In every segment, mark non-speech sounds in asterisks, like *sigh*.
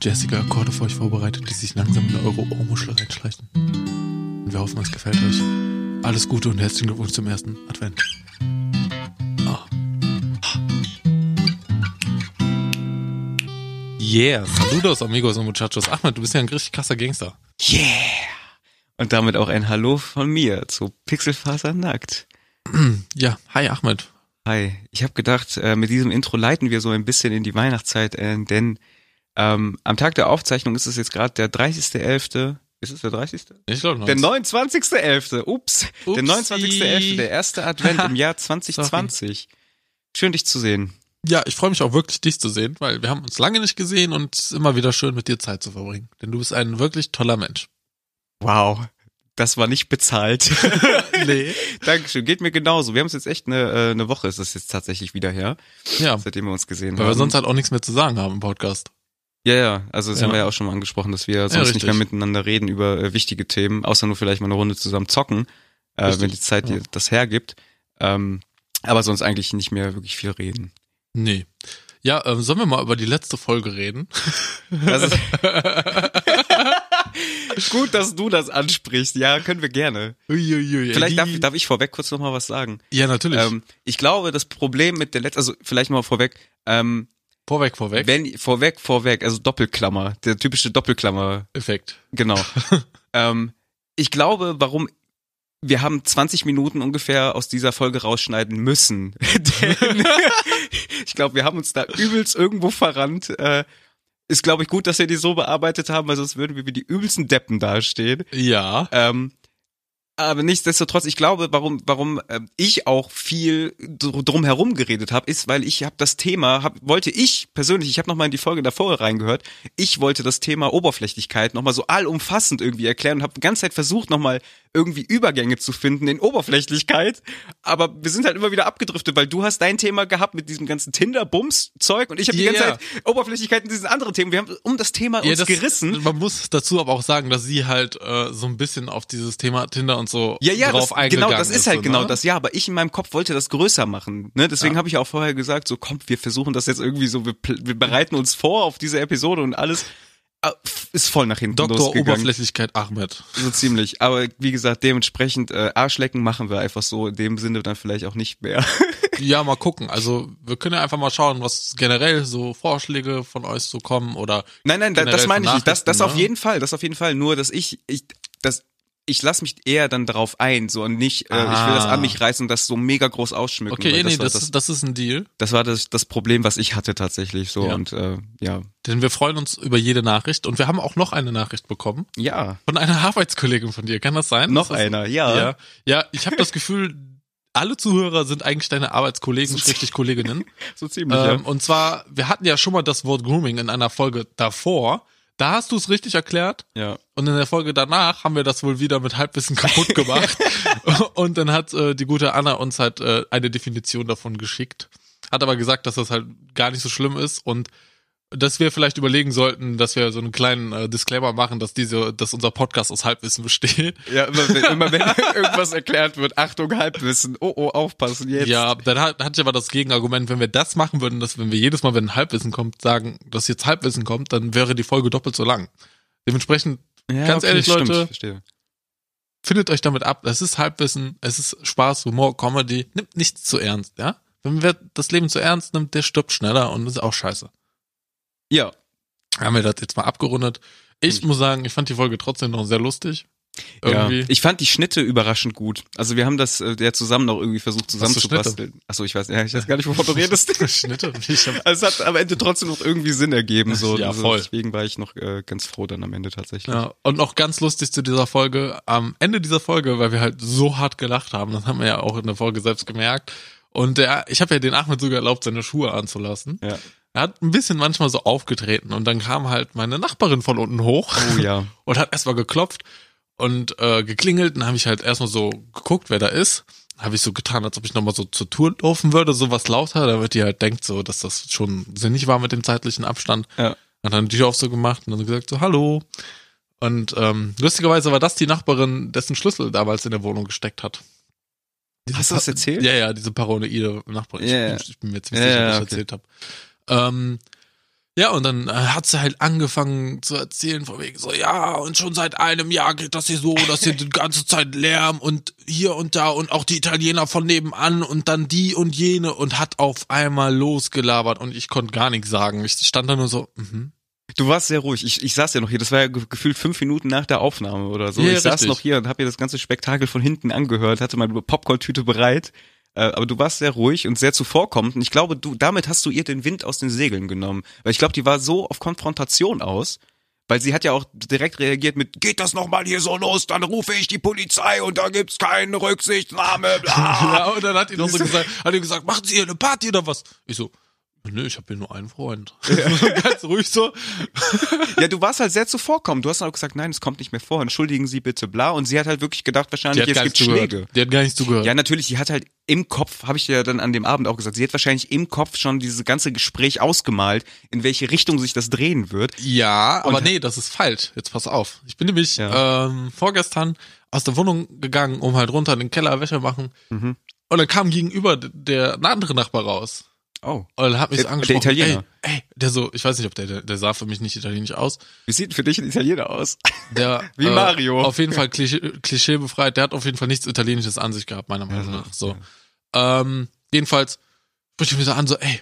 ein paar Jessica-Akkorde für euch vorbereitet, die sich langsam in eure Ohrmuschel reinschleichen. Und wir hoffen, es gefällt euch. Alles Gute und herzlichen Glückwunsch zum ersten Advent. Ah. Yeah, saludos amigos und muchachos. Ahmed, du bist ja ein richtig krasser Gangster. Yeah! Und damit auch ein Hallo von mir zu Pixelfaser nackt. *clears throat* Ja, hi Ahmed. Hi, ich habe gedacht, äh, mit diesem Intro leiten wir so ein bisschen in die Weihnachtszeit, äh, denn ähm, am Tag der Aufzeichnung ist es jetzt gerade der 30.11. Ist es der 30.? Ich glaube Der 29.11. Ups. Der Upsi. 29.11. Der erste Advent im Jahr *laughs* 2020. Schön dich zu sehen. Ja, ich freue mich auch wirklich, dich zu sehen, weil wir haben uns lange nicht gesehen und es ist immer wieder schön, mit dir Zeit zu verbringen. Denn du bist ein wirklich toller Mensch. Wow. Das war nicht bezahlt. *laughs* Nee. *laughs* Dankeschön. Geht mir genauso. Wir haben es jetzt echt eine, äh, eine Woche ist es jetzt tatsächlich wieder her, Ja, seitdem wir uns gesehen weil haben. wir sonst halt auch nichts mehr zu sagen haben im Podcast. Ja, ja, also das Ja. haben wir ja auch schon mal angesprochen, dass wir sonst nicht richtig. mehr miteinander reden über äh, wichtige Themen, außer nur vielleicht mal eine Runde zusammen zocken, äh, wenn die Zeit ja. dir das hergibt. Ähm, aber sonst eigentlich nicht mehr wirklich viel reden. Nee. Ja, ähm, sollen wir mal über die letzte Folge reden? Das *laughs* Gut, dass du das ansprichst. Ja, können wir gerne. Uiuiui, Vielleicht darf, darf ich vorweg kurz noch mal was sagen. Ja, natürlich. Ähm, ich glaube, das Problem mit der letzten, also vielleicht mal vorweg, ähm, vorweg, vorweg. wenn vorweg, vorweg, also Doppelklammer, der typische Doppelklammer Effekt. Genau. *laughs* ähm, ich glaube, warum wir haben 20 Minuten ungefähr aus dieser Folge rausschneiden müssen. *laughs* Denn *laughs* ich glaube, wir haben uns da übelst irgendwo verrannt. Äh, ist, glaube ich, gut, dass wir die so bearbeitet haben, weil sonst würden wir wie die übelsten Deppen dastehen. Ja. Ähm, aber nichtsdestotrotz, ich glaube, warum, warum ähm, ich auch viel dr- drum herum geredet habe, ist, weil ich habe das Thema, hab, wollte ich persönlich, ich habe noch mal in die Folge davor reingehört, ich wollte das Thema Oberflächlichkeit noch mal so allumfassend irgendwie erklären und habe die ganze Zeit versucht, noch mal irgendwie Übergänge zu finden in Oberflächlichkeit, aber wir sind halt immer wieder abgedriftet, weil du hast dein Thema gehabt mit diesem ganzen Tinder-Bums-Zeug und ich habe die Ja, ganze. Zeit Oberflächlichkeit in diesen anderen Themen. Wir haben um das Thema ja uns gerissen. Man muss dazu aber auch sagen, dass sie halt äh, so ein bisschen auf dieses Thema Tinder und so Ja, ja, drauf das, eingegangen genau, das ist halt so, genau ne? das. Ja, aber ich in meinem Kopf wollte das größer machen. Ne? Deswegen Ja. habe ich auch vorher gesagt, so komm, wir versuchen das jetzt irgendwie so, wir, wir bereiten uns vor auf diese Episode und alles ist voll nach hinten Doktor losgegangen. Oberflächlichkeit Ahmed. So ziemlich. Aber wie gesagt, dementsprechend äh, Arschlecken machen wir einfach so in dem Sinne dann vielleicht auch nicht mehr. *laughs* Ja, mal gucken. Also wir können ja einfach mal schauen, was generell so Vorschläge von euch so kommen oder Nein, nein, das meine ich nicht. Das, das Nachrichten, auf ne? jeden Fall, das auf jeden Fall. Nur, dass ich, ich, das, ich lasse mich eher dann darauf ein, so und nicht, äh, ich will das Ah. an mich reißen und das so mega groß ausschmücken. Okay, nee, war das, ist, das ist ein Deal. Das war das, das Problem, was ich hatte tatsächlich so Ja. und äh, ja. Denn wir freuen uns über jede Nachricht und wir haben auch noch eine Nachricht bekommen Ja, von einer *laughs* Arbeitskollegin von dir. Kann das sein? noch Das einer, ja. Ja, ja ich habe das Gefühl, alle Zuhörer sind eigentlich deine Arbeitskollegen, schrägstrich Kolleginnen. *laughs* So ziemlich, Ähm, ja. und zwar, wir hatten ja schon mal das Wort Grooming in einer Folge davor. Da hast du es richtig erklärt. ja. Und in der Folge danach haben wir das wohl wieder mit Halbwissen kaputt *laughs* gemacht. und dann hat äh, die gute Anna uns halt äh, eine Definition davon geschickt. Hat aber gesagt, dass das halt gar nicht so schlimm ist und dass wir vielleicht überlegen sollten, dass wir so einen kleinen äh, Disclaimer machen, dass diese, dass unser Podcast aus Halbwissen besteht. *laughs* Ja, immer wenn, immer wenn *laughs* irgendwas erklärt wird, Achtung, Halbwissen, oh, oh, aufpassen, jetzt. Ja, dann hat, hatte ich aber das Gegenargument, wenn wir das machen würden, dass wenn wir jedes Mal, wenn ein Halbwissen kommt, sagen, dass jetzt Halbwissen kommt, dann wäre die Folge doppelt so lang. Dementsprechend Ja, Ganz ehrlich, stimmt, Leute. verstehe. findet euch damit ab. Es ist Halbwissen, es ist Spaß, Humor, Comedy. Nimmt nichts zu ernst, ja? Wenn wer das Leben zu ernst nimmt, der stirbt schneller und ist auch scheiße. Ja, Haben wir das jetzt mal abgerundet. Ich muss sagen, ich fand die Folge trotzdem noch sehr lustig. ja. Irgendwie. Ich fand die Schnitte überraschend gut. Also wir haben das äh, ja zusammen noch irgendwie versucht zusammenzubasteln. Achso, ich weiß, ja, ich weiß gar nicht, wovon du *laughs* redest. *laughs* Schnitte. Also es hat am Ende trotzdem noch irgendwie Sinn ergeben. So. Ja, Also voll. Deswegen war ich noch äh, ganz froh dann am Ende tatsächlich. ja, und noch ganz lustig zu dieser Folge, am Ende dieser Folge, weil wir halt so hart gelacht haben, das haben wir ja auch in der Folge selbst gemerkt. Und der, ich habe ja den Ahmed sogar erlaubt, seine Schuhe anzulassen. Ja. Er hat ein bisschen manchmal so aufgetreten und dann kam halt meine Nachbarin von unten hoch Oh ja. *laughs* und hat erstmal geklopft und äh, geklingelt. Dann habe ich halt erstmal so geguckt, wer da ist. Habe ich so getan, als ob ich nochmal so zur Tour laufen würde, so was lauter, damit die halt denkt, so, dass das schon sinnig war mit dem zeitlichen Abstand. Ja. Hat dann die Tür auf so gemacht und dann gesagt so, hallo. Und ähm, lustigerweise war das die Nachbarin, dessen Schlüssel damals in der Wohnung gesteckt hat. Diese Hast du das erzählt? Ja, ja, diese paranoide Nachbarin. Ja, ja. Ich, ich bin mir ziemlich Ja, sicher, dass ich okay. erzählt habe. Ähm, Ja, und dann äh, hat sie halt angefangen zu erzählen, von wegen so, ja, und schon seit einem Jahr geht das hier so, dass hier die ganze Zeit Lärm und hier und da und auch die Italiener von nebenan und dann die und jene und hat auf einmal losgelabert und ich konnte gar nichts sagen. Ich stand da nur so, mhm. Du warst sehr ruhig. Ich, ich saß ja noch hier. Das war ja ge- gefühlt fünf Minuten nach der Aufnahme oder so. Ja, ich saß richtig. noch hier und habe mir das ganze Spektakel von hinten angehört, hatte meine Popcorn-Tüte bereit. Äh, aber du warst sehr ruhig und sehr zuvorkommend. Und ich glaube, du damit hast du ihr den Wind aus den Segeln genommen. Weil ich glaube, die war so auf Konfrontation aus. Weil sie hat ja auch direkt reagiert mit, geht das nochmal hier so los, dann rufe ich die Polizei und da gibt's keine Rücksichtnahme, *laughs* bla. Ja, und dann hat die noch so *laughs* gesagt, hat die gesagt, machen Sie hier eine Party oder was? Ich so, nö, ich habe hier nur einen Freund. *laughs* *laughs* Ganz ruhig so. Ja, du warst halt sehr zuvorkommend. Du hast auch gesagt, nein, es kommt nicht mehr vor, entschuldigen Sie bitte, bla. Und sie hat halt wirklich gedacht, Die wahrscheinlich, es gibt. Schläge. Die hat gar nichts zugehört. Ja, natürlich, sie hat halt im Kopf, habe ich ja dann an dem Abend auch gesagt, sie hat wahrscheinlich im Kopf schon dieses ganze Gespräch ausgemalt, in welche Richtung sich das drehen wird. Ja, aber Und- nee, das ist falsch. Jetzt pass auf. Ich bin nämlich Ja. ähm, vorgestern aus der Wohnung gegangen, um halt runter in den Keller Wäsche machen. Mhm. Und dann kam gegenüber der andere Nachbar raus. Oh. Und hat mich Der- angesprochen. der Italiener. Ey, ey, der so, ich weiß nicht, ob der, der, der sah für mich nicht italienisch aus. Wie sieht für dich ein Italiener aus? Der, *laughs* Wie äh, Mario. Auf jeden Fall Klischee, klischeebefreit. Der hat auf jeden Fall nichts Italienisches an sich gehabt, meiner Meinung Ja, nach. So. Ähm, jedenfalls spricht mir so an, so, ey,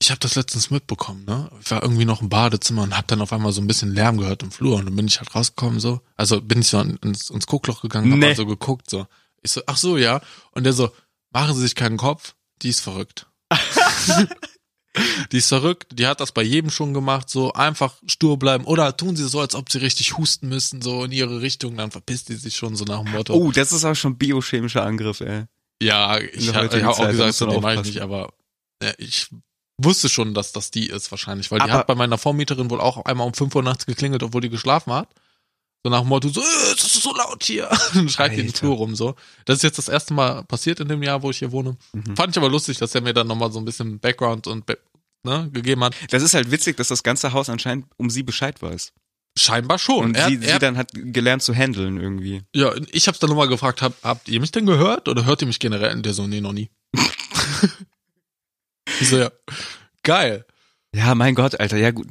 ich habe das letztens mitbekommen, ne? Ich war irgendwie noch im Badezimmer und hab dann auf einmal so ein bisschen Lärm gehört im Flur und dann bin ich halt rausgekommen so. Also bin ich so ins, ins Guckloch gegangen, hab Nee. mal so geguckt so. Ich so, ach so, ja. Und der so, machen Sie sich keinen Kopf, die ist verrückt. *laughs* die ist verrückt, die hat das bei jedem schon gemacht, so einfach stur bleiben oder tun sie so, als ob sie richtig husten müssen, so in ihre Richtung, dann verpisst die sich schon so nach dem Motto. Oh, das ist auch schon biochemischer Angriff, ey. Ja, ich habe hab auch gesagt, so, den mach ich nicht, aber ja, ich wusste schon, dass das die ist wahrscheinlich, weil die Aber- hat bei meiner Vormieterin wohl auch einmal um 5 Uhr nachts geklingelt, obwohl die geschlafen hat. So nach dem Motto, so, äh, das ist so laut hier. *laughs* Und schreit die in Alter. Flur rum, so. Das ist jetzt das erste Mal passiert in dem Jahr, wo ich hier wohne. Mhm. Fand ich aber lustig, dass er mir dann nochmal so ein bisschen Background und, ne, gegeben hat. Das ist halt witzig, dass das ganze Haus anscheinend um sie Bescheid weiß. Scheinbar schon. Und er, sie, er, sie dann hat gelernt zu handeln irgendwie. ja, ich hab's dann nochmal gefragt, hab, habt ihr mich denn gehört oder hört ihr mich generell? Und der so, nee, noch nie. *laughs* ich so, ja, geil. Ja, mein Gott, Alter, ja gut.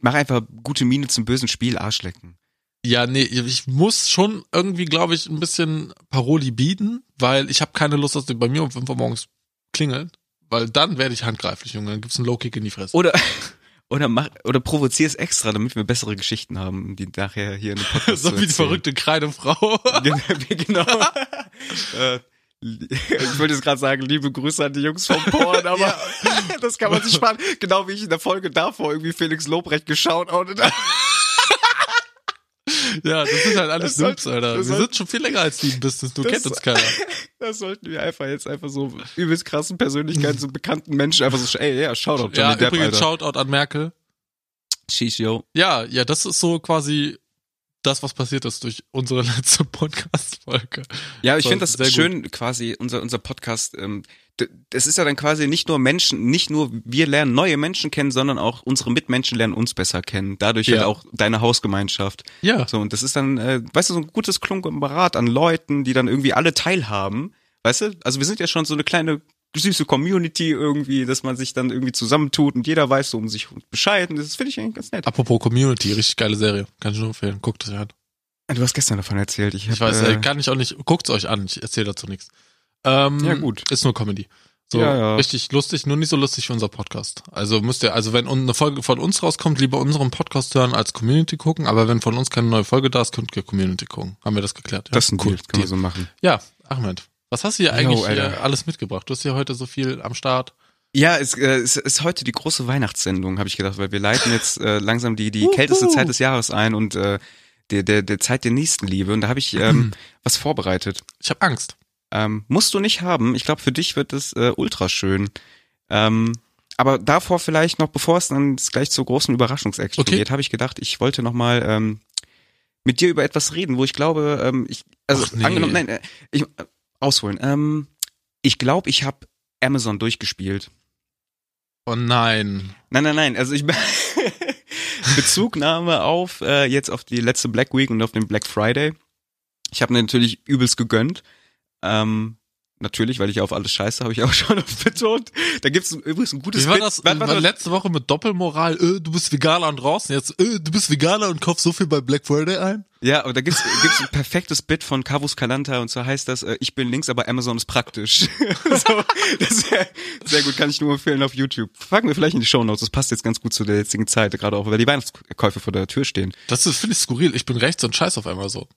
Mach einfach gute Miene zum bösen Spiel, Arschlecken. Ja, nee, ich muss schon irgendwie, glaube ich, ein bisschen Paroli bieten, weil ich habe keine Lust, dass die bei mir um 5 Uhr morgens klingelt, weil dann werde ich handgreiflich, Junge. Dann gibt's einen Low-Kick in die Fresse. Oder *laughs* oder mach oder provozier es extra, damit wir bessere Geschichten haben, die nachher hier in dem Podcast *laughs* so wie die verrückte Kreidefrau. *laughs* genau. äh, ich wollte jetzt gerade sagen, liebe Grüße an die Jungs vom Porn, aber das kann man sich sparen. Genau wie ich in der Folge davor irgendwie Felix Lobrecht geschaut habe. Ja, das sind halt alles Das soll- Noobs, Alter. Wir sind schon viel länger als die im Business. Du Das- kennst uns keiner. *laughs* Das sollten wir einfach jetzt einfach so übelst krassen Persönlichkeiten, so bekannten Menschen einfach so, ey, ja, Shoutout, Johnny Ja, Depp, übrigens Alter. Shoutout an Merkel. Sheesh, yo. Ja, ja, das ist so quasi das, was passiert ist durch unsere *laughs* letzte Podcast-Folge. Ja, ich finde das sehr gut. schön, quasi, unser, unser Podcast, ähm, das ist ja dann quasi nicht nur Menschen, nicht nur wir lernen neue Menschen kennen, sondern auch unsere Mitmenschen lernen uns besser kennen. Dadurch Ja. halt auch deine Hausgemeinschaft. Ja, So, und das ist dann, äh, weißt du, so ein gutes Konglomerat an Leuten, die dann irgendwie alle teilhaben. Weißt du? Also wir sind ja schon so eine kleine süße Community irgendwie, dass man sich dann irgendwie zusammentut und jeder weiß so um sich Bescheid. Und das finde ich eigentlich ganz nett. apropos Community, richtig geile Serie. Kann ich nur empfehlen. Guckt es euch an. Du hast gestern davon erzählt. Ich, hab, Ich weiß, äh, äh, kann ich auch nicht. Guckt's euch an, ich erzähle dazu nichts. Ähm, Ja, gut. Ist nur Comedy. So Ja, ja. richtig lustig, nur nicht so lustig wie unser Podcast. Also müsst ihr, also wenn eine Folge von uns rauskommt, lieber unseren Podcast hören als Community gucken, aber wenn von uns keine neue Folge da ist, könnt ihr Community gucken. Haben wir das geklärt? Ja? das ist ein cool. Deal, kann man so machen. Ja, Ahmed, was hast du hier eigentlich Yo, hier alles mitgebracht? Du hast hier heute so viel am Start. Ja, es, äh, es ist heute die große Weihnachtssendung, habe ich gedacht, weil wir leiten jetzt äh, langsam die die kälteste Zeit des Jahres ein und äh, der der der Zeit der Nächstenliebe und da habe ich ähm, *clears throat* was vorbereitet. Ich habe Angst. Ähm, musst du nicht haben. Ich glaube, für dich wird es äh, ultra schön. Ähm, aber davor vielleicht noch, bevor es dann gleich zur großen Überraschungsaction Okay. geht, habe ich gedacht, ich wollte noch mal ähm, mit dir über etwas reden, wo ich glaube, ähm, ich also nee. angenommen, nein, äh, ich äh, ausholen. Ähm, ich glaube, ich habe Amazon durchgespielt. Oh nein. Nein, nein, nein. Also ich *laughs* Bezugnahme auf äh, jetzt auf die letzte Black Week und auf den Black Friday. Ich habe mir natürlich übelst gegönnt. Ähm, Natürlich, weil ich auf alles scheiße, habe ich auch *laughs* schon betont. Da gibt's übrigens ein gutes Wie war das? Warte, warte, war warte. letzte Woche mit Doppelmoral, äh, du bist Veganer und draußen, jetzt, äh, du bist Veganer und kaufst so viel bei Black Friday ein? Ja, aber da gibt's, gibt's ein perfektes Bit von Cavus Calanta und zwar heißt das, äh, ich bin links, aber Amazon ist praktisch. *laughs* so, sehr, sehr gut, kann ich nur empfehlen auf YouTube. Packen wir vielleicht in die Shownotes, das passt jetzt ganz gut zu der jetzigen Zeit, gerade auch, weil die Weihnachtskäufe vor der Tür stehen. Das finde ich skurril. Ich bin rechts und scheiß auf einmal so.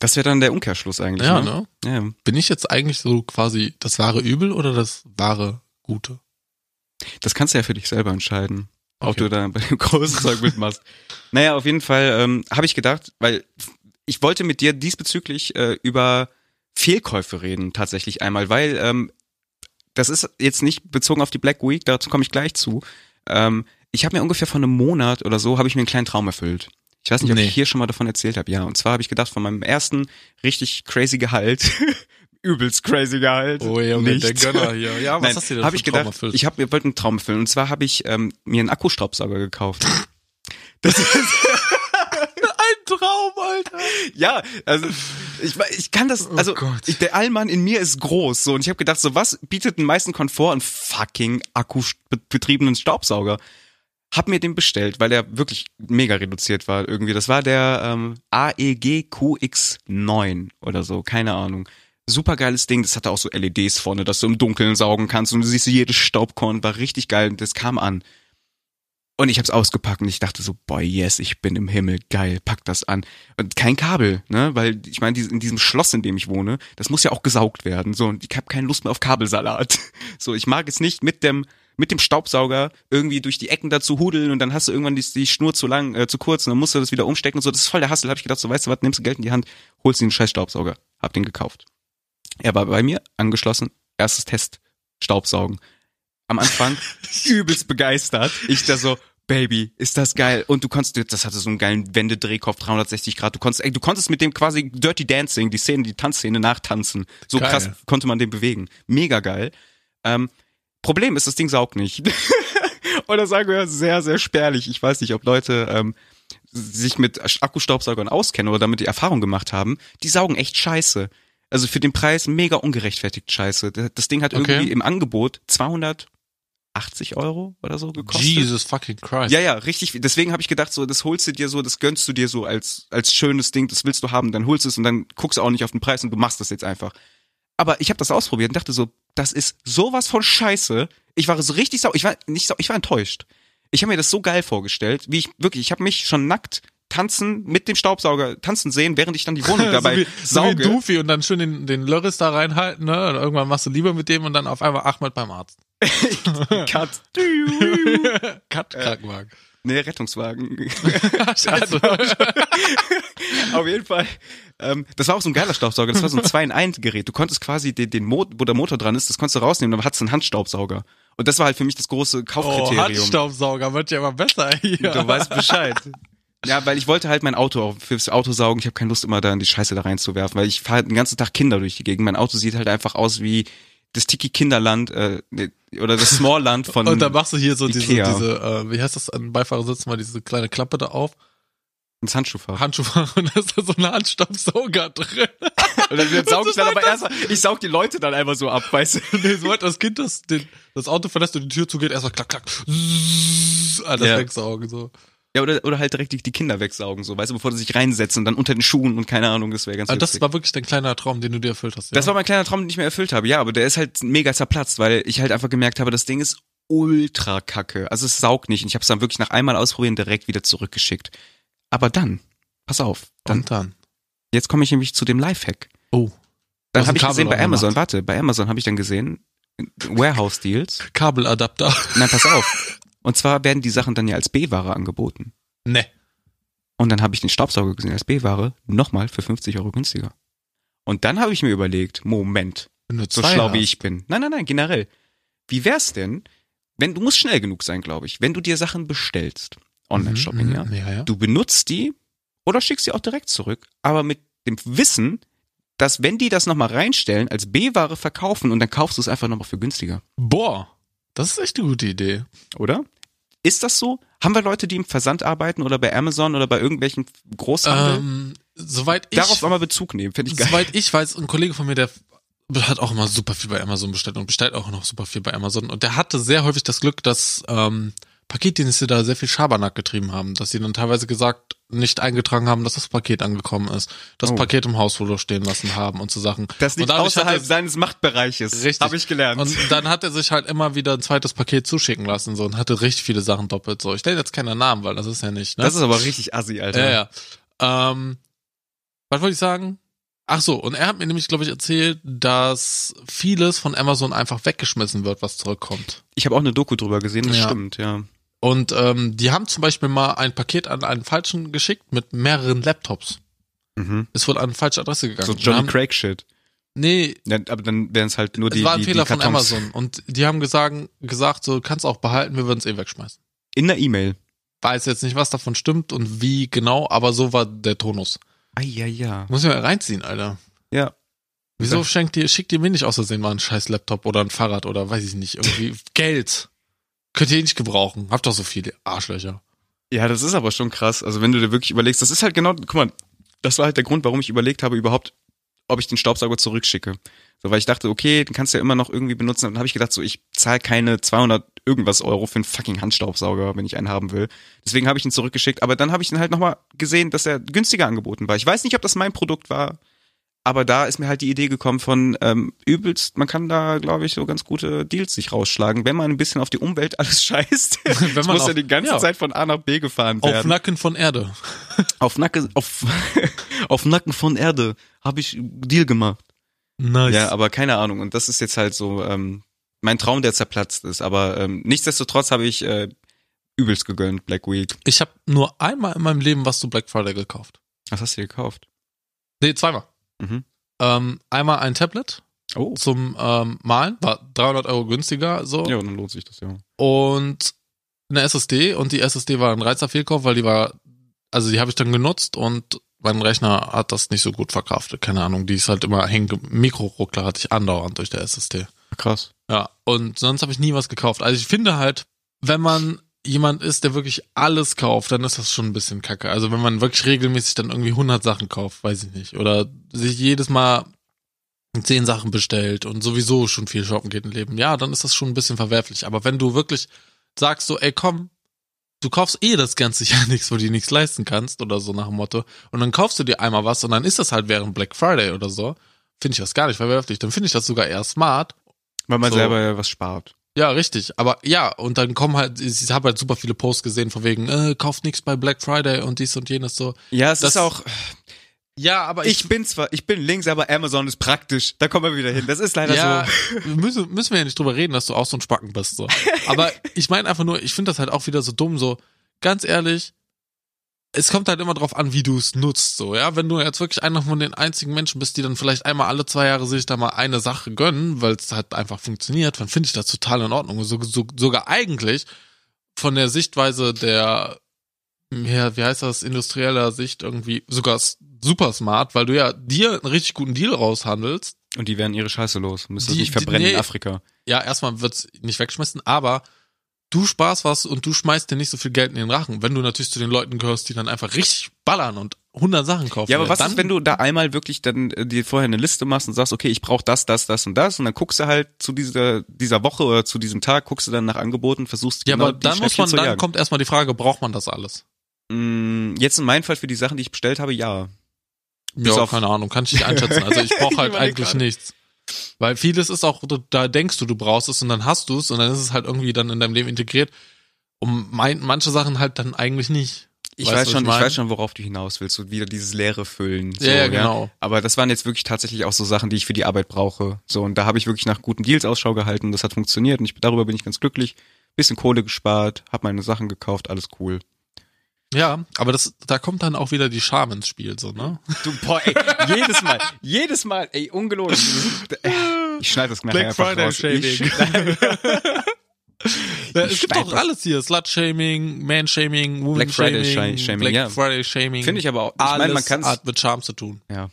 Das wäre dann der Umkehrschluss eigentlich. Ja, ne? ne? Ja. Bin ich jetzt eigentlich so quasi das wahre Übel oder das wahre Gute? Das kannst du ja für dich selber entscheiden, ob Okay. du da bei dem großen Zeug mitmachst. *laughs* Naja, auf jeden Fall ähm, habe ich gedacht, weil ich wollte mit dir diesbezüglich äh, über Fehlkäufe reden, tatsächlich einmal, weil ähm, das ist jetzt nicht bezogen auf die Black Week, dazu komme ich gleich zu. Ähm, ich habe mir ungefähr vor einem Monat oder so, habe ich mir einen kleinen Traum erfüllt. Ich weiß nicht, ob Nee. ich hier schon mal davon erzählt habe. Ja, und zwar habe ich gedacht, von meinem ersten richtig crazy Gehalt, *laughs* übelst crazy Gehalt, Oh Junge, nicht. der Gönner hier. Ja, was Nein, hast du denn hab ich gedacht, erfüllt? ich habe mir wollte einen Traum erfüllen. Und zwar habe ich ähm, mir einen Akkustaubsauger gekauft. *laughs* Das ist, *laughs* ein Traum, Alter. ja, also ich, ich kann das, also Oh Gott. ich, der Allmann in mir ist groß so und ich habe gedacht, so was bietet den meisten Komfort einen fucking akkubetriebenen Staubsauger. Hab mir den bestellt, weil er wirklich mega reduziert war irgendwie. Das war der ähm, AEG QX9 oder so, keine Ahnung. Super geiles Ding, das hatte auch so LEDs vorne, dass du im Dunkeln saugen kannst und du siehst jedes Staubkorn, war richtig geil und das kam an. Und ich hab's ausgepackt und ich dachte so, boy, yes, ich bin im Himmel, geil, pack das an. Und kein Kabel, ne, weil ich meine, in diesem Schloss, in dem ich wohne, das muss ja auch gesaugt werden. So, und ich habe keine Lust mehr auf Kabelsalat. *laughs* So, ich mag es nicht mit dem mit dem Staubsauger irgendwie durch die Ecken dazu hudeln und dann hast du irgendwann die, die Schnur zu lang, äh, zu kurz und dann musst du das wieder umstecken und so. Das ist voll der Hassel. Hab ich gedacht, so weißt du was, nimmst du Geld in die Hand, holst dir einen scheiß Staubsauger. Hab den gekauft. Er war bei mir angeschlossen. Erstes Test, Staubsaugen. Am Anfang *laughs* übelst begeistert. Ich da so, Baby, ist das geil. Und du konntest, das hatte so einen geilen Wendedrehkopf, 360 Grad. Du konntest, ey, du konntest mit dem quasi Dirty Dancing, die Szene, die Tanzszene nachtanzen. So Geil. krass konnte man den bewegen. Mega geil. Ähm, Problem ist, das Ding saugt nicht. *laughs* Oder sagen wir sehr, sehr spärlich. Ich weiß nicht, ob Leute ähm, sich mit Akkustaubsaugern auskennen oder damit die Erfahrung gemacht haben. Die saugen echt scheiße. Also für den Preis mega ungerechtfertigt scheiße. Das Ding hat Okay. irgendwie im Angebot 280 Euro oder so gekostet. Jesus fucking Christ. Ja, ja, richtig. Deswegen habe ich gedacht, so, das holst du dir so, das gönnst du dir so als als schönes Ding, das willst du haben, dann holst du es und dann guckst du auch nicht auf den Preis und du machst das jetzt einfach. Aber ich habe das ausprobiert und dachte so, das ist sowas von Scheiße. Ich war so richtig sau, ich war nicht sau, ich war enttäuscht. Ich habe mir das so geil vorgestellt, wie ich wirklich, ich habe mich schon nackt tanzen mit dem Staubsauger tanzen sehen, während ich dann die Wohnung *laughs* dabei so wie, so wie sauge. Doofy und dann schön den, den Lörris da reinhalten, ne? Und irgendwann machst du lieber mit dem und dann auf einmal Ahmed beim Arzt. *laughs* Cut. *laughs* Cut, Krankenwagen. Nee, Rettungswagen. *laughs* Scheiße. Auf jeden Fall. Ähm, das war auch so ein geiler Staubsauger. Das war so ein 2 in 1 Gerät. Du konntest quasi den, den Mo wo der Motor dran ist, das konntest du rausnehmen, dann hattest du einen Handstaubsauger. Und das war halt für mich das große Oh, Kaufkriterium. Handstaubsauger wird ja immer besser hier. du weißt Bescheid. Ja, weil ich wollte halt mein Auto auch fürs Auto saugen. Ich habe keine Lust immer da in die Scheiße da reinzuwerfen, weil ich fahre den ganzen Tag Kinder durch die Gegend. Mein Auto sieht halt einfach aus wie das Tiki Kinderland äh, ne, oder das Smallland von Und dann machst du hier so diese, Ikea. diese äh, wie heißt das, an Beifahrersitz mal diese kleine Klappe da auf, ins Handschuhfach. Handschuhfach *laughs* und da ist da so ein Handstaubsauger drin. Und dann saug ich dann aber erst, ich saug die Leute dann einfach so ab, weißt du? nee, sobald das Kind das, den, das Auto verlässt und die Tür zugeht, erstmal klack, klack, zzzz, alles Ja. wegsaugen, so. Ja, oder, oder halt direkt die, die Kinder wegsaugen, so, weißt du, bevor sie sich reinsetzen und dann unter den Schuhen und keine Ahnung, das wäre ganz Also das witzig. war wirklich dein kleiner Traum, den du dir erfüllt hast, ja? Das war mein kleiner Traum, den ich mir erfüllt habe, ja, aber der ist halt mega zerplatzt, weil ich halt einfach gemerkt habe, das Ding ist ultra kacke. Also es saugt nicht und ich habe es dann wirklich nach einmal ausprobieren direkt wieder zurückgeschickt. Aber dann, pass auf, dann, und dann. jetzt komme ich nämlich zu dem Lifehack. Oh. Dann hast habe ich gesehen bei Amazon, gemacht. warte, bei Amazon habe ich dann gesehen, Warehouse Deals. Kabeladapter. Nein, pass auf. *laughs* Und zwar werden die Sachen dann ja als B-Ware angeboten. ne. Und dann habe ich den Staubsauger gesehen als B-Ware, nochmal für 50 Euro günstiger. Und dann habe ich mir überlegt, Moment, so schlau hast. wie ich bin. Nein, nein, nein, generell. Wie wär's denn, wenn du musst schnell genug sein, glaube ich, wenn du dir Sachen bestellst, Online-Shopping, Mhm, ja, mhm, ja, ja. du benutzt die oder schickst sie auch direkt zurück, aber mit dem Wissen, dass wenn die das nochmal reinstellen, als B-Ware verkaufen und dann kaufst du es einfach nochmal für günstiger, Boah, das ist echt eine gute Idee. oder? Ist das so? Haben wir Leute, die im Versand arbeiten oder bei Amazon oder bei irgendwelchen Großhandel? Ähm, soweit ich, Darauf einmal Bezug nehmen, finde ich geil. soweit ich weiß, ein Kollege von mir, der hat auch immer super viel bei Amazon bestellt und bestellt auch noch super viel bei Amazon. Und der hatte sehr häufig das Glück, dass ähm, Paketdienste da sehr viel Schabernack getrieben haben, dass sie dann teilweise gesagt, nicht eingetragen haben, dass das Paket angekommen ist, das Oh. Paket im Hausflur stehen lassen haben und so Sachen. Das liegt außerhalb er- seines Machtbereiches. Richtig. Habe ich gelernt. Und dann hat er sich halt immer wieder ein zweites Paket zuschicken lassen so und hatte richtig viele Sachen doppelt so. Ich nenne jetzt keine Namen, weil das ist ja nicht. Ne? das ist aber richtig assi, Alter. ja, ja. Ähm, was wollte ich sagen? Ach so, und er hat mir nämlich, glaube ich, erzählt, dass vieles von Amazon einfach weggeschmissen wird, was zurückkommt. Ich habe auch eine Doku drüber gesehen, das Ja. stimmt, ja. Und ähm, die haben zum Beispiel mal ein Paket an einen Falschen geschickt mit mehreren Laptops. Mhm. Es wurde an eine falsche Adresse gegangen. So Johnny haben, Craig Shit. Nee, Ja, aber dann wären es halt nur die es war ein die, Fehler die von. Amazon. Und die haben gesagt, gesagt so, kannst auch behalten, wir würden es eh wegschmeißen. In der E-Mail. Weiß jetzt nicht, was davon stimmt und wie genau, aber so war der Tonus. Ah, ja, ja. Muss ich mal reinziehen, Alter. Ja. Wieso schenkt ihr, schickt ihr mir nicht aus Versehen mal einen scheiß Laptop oder ein Fahrrad oder weiß ich nicht, irgendwie *laughs* Geld? Könnt ihr eh nicht gebrauchen. Habt doch so viele Arschlöcher. Ja, das ist aber schon krass. Also wenn du dir wirklich überlegst, das ist halt genau, guck mal, das war halt der Grund, warum ich überlegt habe überhaupt, ob ich den Staubsauger zurückschicke. So, weil ich dachte, okay, den kannst du ja immer noch irgendwie benutzen. Und dann habe ich gedacht, so, ich zahle keine 200 irgendwas Euro für einen fucking Handstaubsauger, wenn ich einen haben will. Deswegen habe ich ihn zurückgeschickt. Aber dann habe ich ihn halt nochmal gesehen, dass er günstiger angeboten war. Ich weiß nicht, ob das mein Produkt war, aber da ist mir halt die Idee gekommen von ähm, übelst, man kann da, glaube ich, so ganz gute Deals sich rausschlagen, wenn man ein bisschen auf die Umwelt *laughs* alles scheißt. *laughs* Wenn man muss ja auf- die ganze ja. Zeit von A nach B gefahren Auf werden. Nacken von Erde. *laughs* Auf Nacken, auf, auf Nacken von Erde habe ich Deal gemacht. Nice. Ja, aber keine Ahnung. Und das ist jetzt halt so ähm, mein Traum, der zerplatzt ist. Aber ähm, nichtsdestotrotz habe ich äh, übelst gegönnt, Black Week. ich habe nur einmal in meinem Leben was zu Black Friday gekauft. Was hast du dir gekauft? Nee, zweimal. Mhm. Ähm, einmal ein Tablet Oh. zum ähm, Malen, war 300 Euro günstiger so. Ja, dann lohnt sich das ja. und eine SSD und die SSD war ein reizer Fehlkauf, weil die war, also die habe ich dann genutzt und mein Rechner hat das nicht so gut verkraftet. Keine Ahnung, die ist halt immer hängen. ge- Mikroruckler hatte ich andauernd durch der SSD. Krass. Ja, und sonst habe ich nie was gekauft. Also ich finde halt, wenn man jemand ist, der wirklich alles kauft, dann ist das schon ein bisschen kacke. Also wenn man wirklich regelmäßig dann irgendwie 100 Sachen kauft, weiß ich nicht. Oder sich jedes Mal 10 Sachen bestellt und sowieso schon viel shoppen geht im Leben. Ja, dann ist das schon ein bisschen verwerflich. Aber wenn du wirklich sagst so, ey komm, du kaufst eh das ganze *laughs* Jahr nichts, wo du dir nichts leisten kannst oder so nach dem Motto. Und dann kaufst du dir einmal was und dann ist das halt während Black Friday oder so. Finde ich das gar nicht verwerflich. Dann finde ich das sogar eher smart. Weil man So. selber ja was spart. Ja, richtig. Aber ja, und dann kommen halt, ich habe halt super viele Posts gesehen von wegen, äh, kauft nichts bei Black Friday und dies und jenes so. Ja, es Das- ist auch. Ja, aber Ich bin zwar, ich bin links, aber Amazon ist praktisch. Da kommen wir wieder hin. Das ist leider ja, so. müssen, müssen wir ja nicht drüber reden, dass du auch so ein Spacken bist. So. Aber *laughs* ich meine einfach nur, ich finde das halt auch wieder so dumm, so ganz ehrlich, es kommt halt immer drauf an, wie du es nutzt, so, ja. Wenn du jetzt wirklich einer von den einzigen Menschen bist, die dann vielleicht einmal alle zwei Jahre sich da mal eine Sache gönnen, weil es halt einfach funktioniert, dann finde ich das total in Ordnung. So, so, sogar eigentlich von der Sichtweise der, ja, wie heißt das, industrieller Sicht irgendwie sogar super smart, weil du ja dir einen richtig guten Deal raushandelst Und die werden ihre Scheiße los. Müssen das Die- nicht die- verbrennen nee. in Afrika. ja, erstmal wird's nicht wegschmissen, aber du sparst was und du schmeißt dir nicht so viel Geld in den Rachen. Wenn du natürlich zu den Leuten gehörst, die dann einfach richtig ballern und 100 Sachen kaufen. Ja, aber was ist, wenn du da einmal wirklich dann äh, dir vorher eine Liste machst und sagst, okay, ich brauche das, das, das und das und dann guckst du halt zu dieser dieser Woche oder zu diesem Tag, guckst du dann nach Angeboten, versuchst Ja, genau aber dann muss man, dann jagen. kommt erstmal die Frage, braucht man das alles? Mm, Jetzt in meinem Fall für die Sachen, die ich bestellt habe, ja. Ja, auf- keine Ahnung, kann ich nicht einschätzen. Also ich *laughs* brauche halt Ich eigentlich gerade. nichts. Weil vieles ist auch, da denkst du, du brauchst es und dann hast du es und dann ist es halt irgendwie dann in deinem Leben integriert. Und mein, manche Sachen halt dann eigentlich nicht. Ich Weißt weiß schon, ich ich, mein? weiß schon, worauf du hinaus willst. So wieder dieses leere Füllen. So, Ja, ja, genau. Aber das waren jetzt wirklich tatsächlich auch so Sachen, die ich für die Arbeit brauche. So, und da habe ich wirklich nach guten Deals Ausschau gehalten. Das hat funktioniert und ich, darüber bin ich ganz glücklich. Bisschen Kohle gespart, habe meine Sachen gekauft, alles cool. Ja, aber das, da kommt dann auch wieder die Scham ins Spiel, so, ne? Du, boah, ey, jedes Mal, jedes Mal, ey, ungelogen. *laughs* Ich schneide das nachher Black einfach Friday raus. Shaming. *laughs* Ich, Ja, Ich es gibt doch alles hier. Slut-Shaming, Man-Shaming, Black Friday Woman-Shaming, Shaming, Black ja. Friday Shaming. Finde ich aber auch. Ich alles meine, man kann hat mit Charme zu tun. Ja.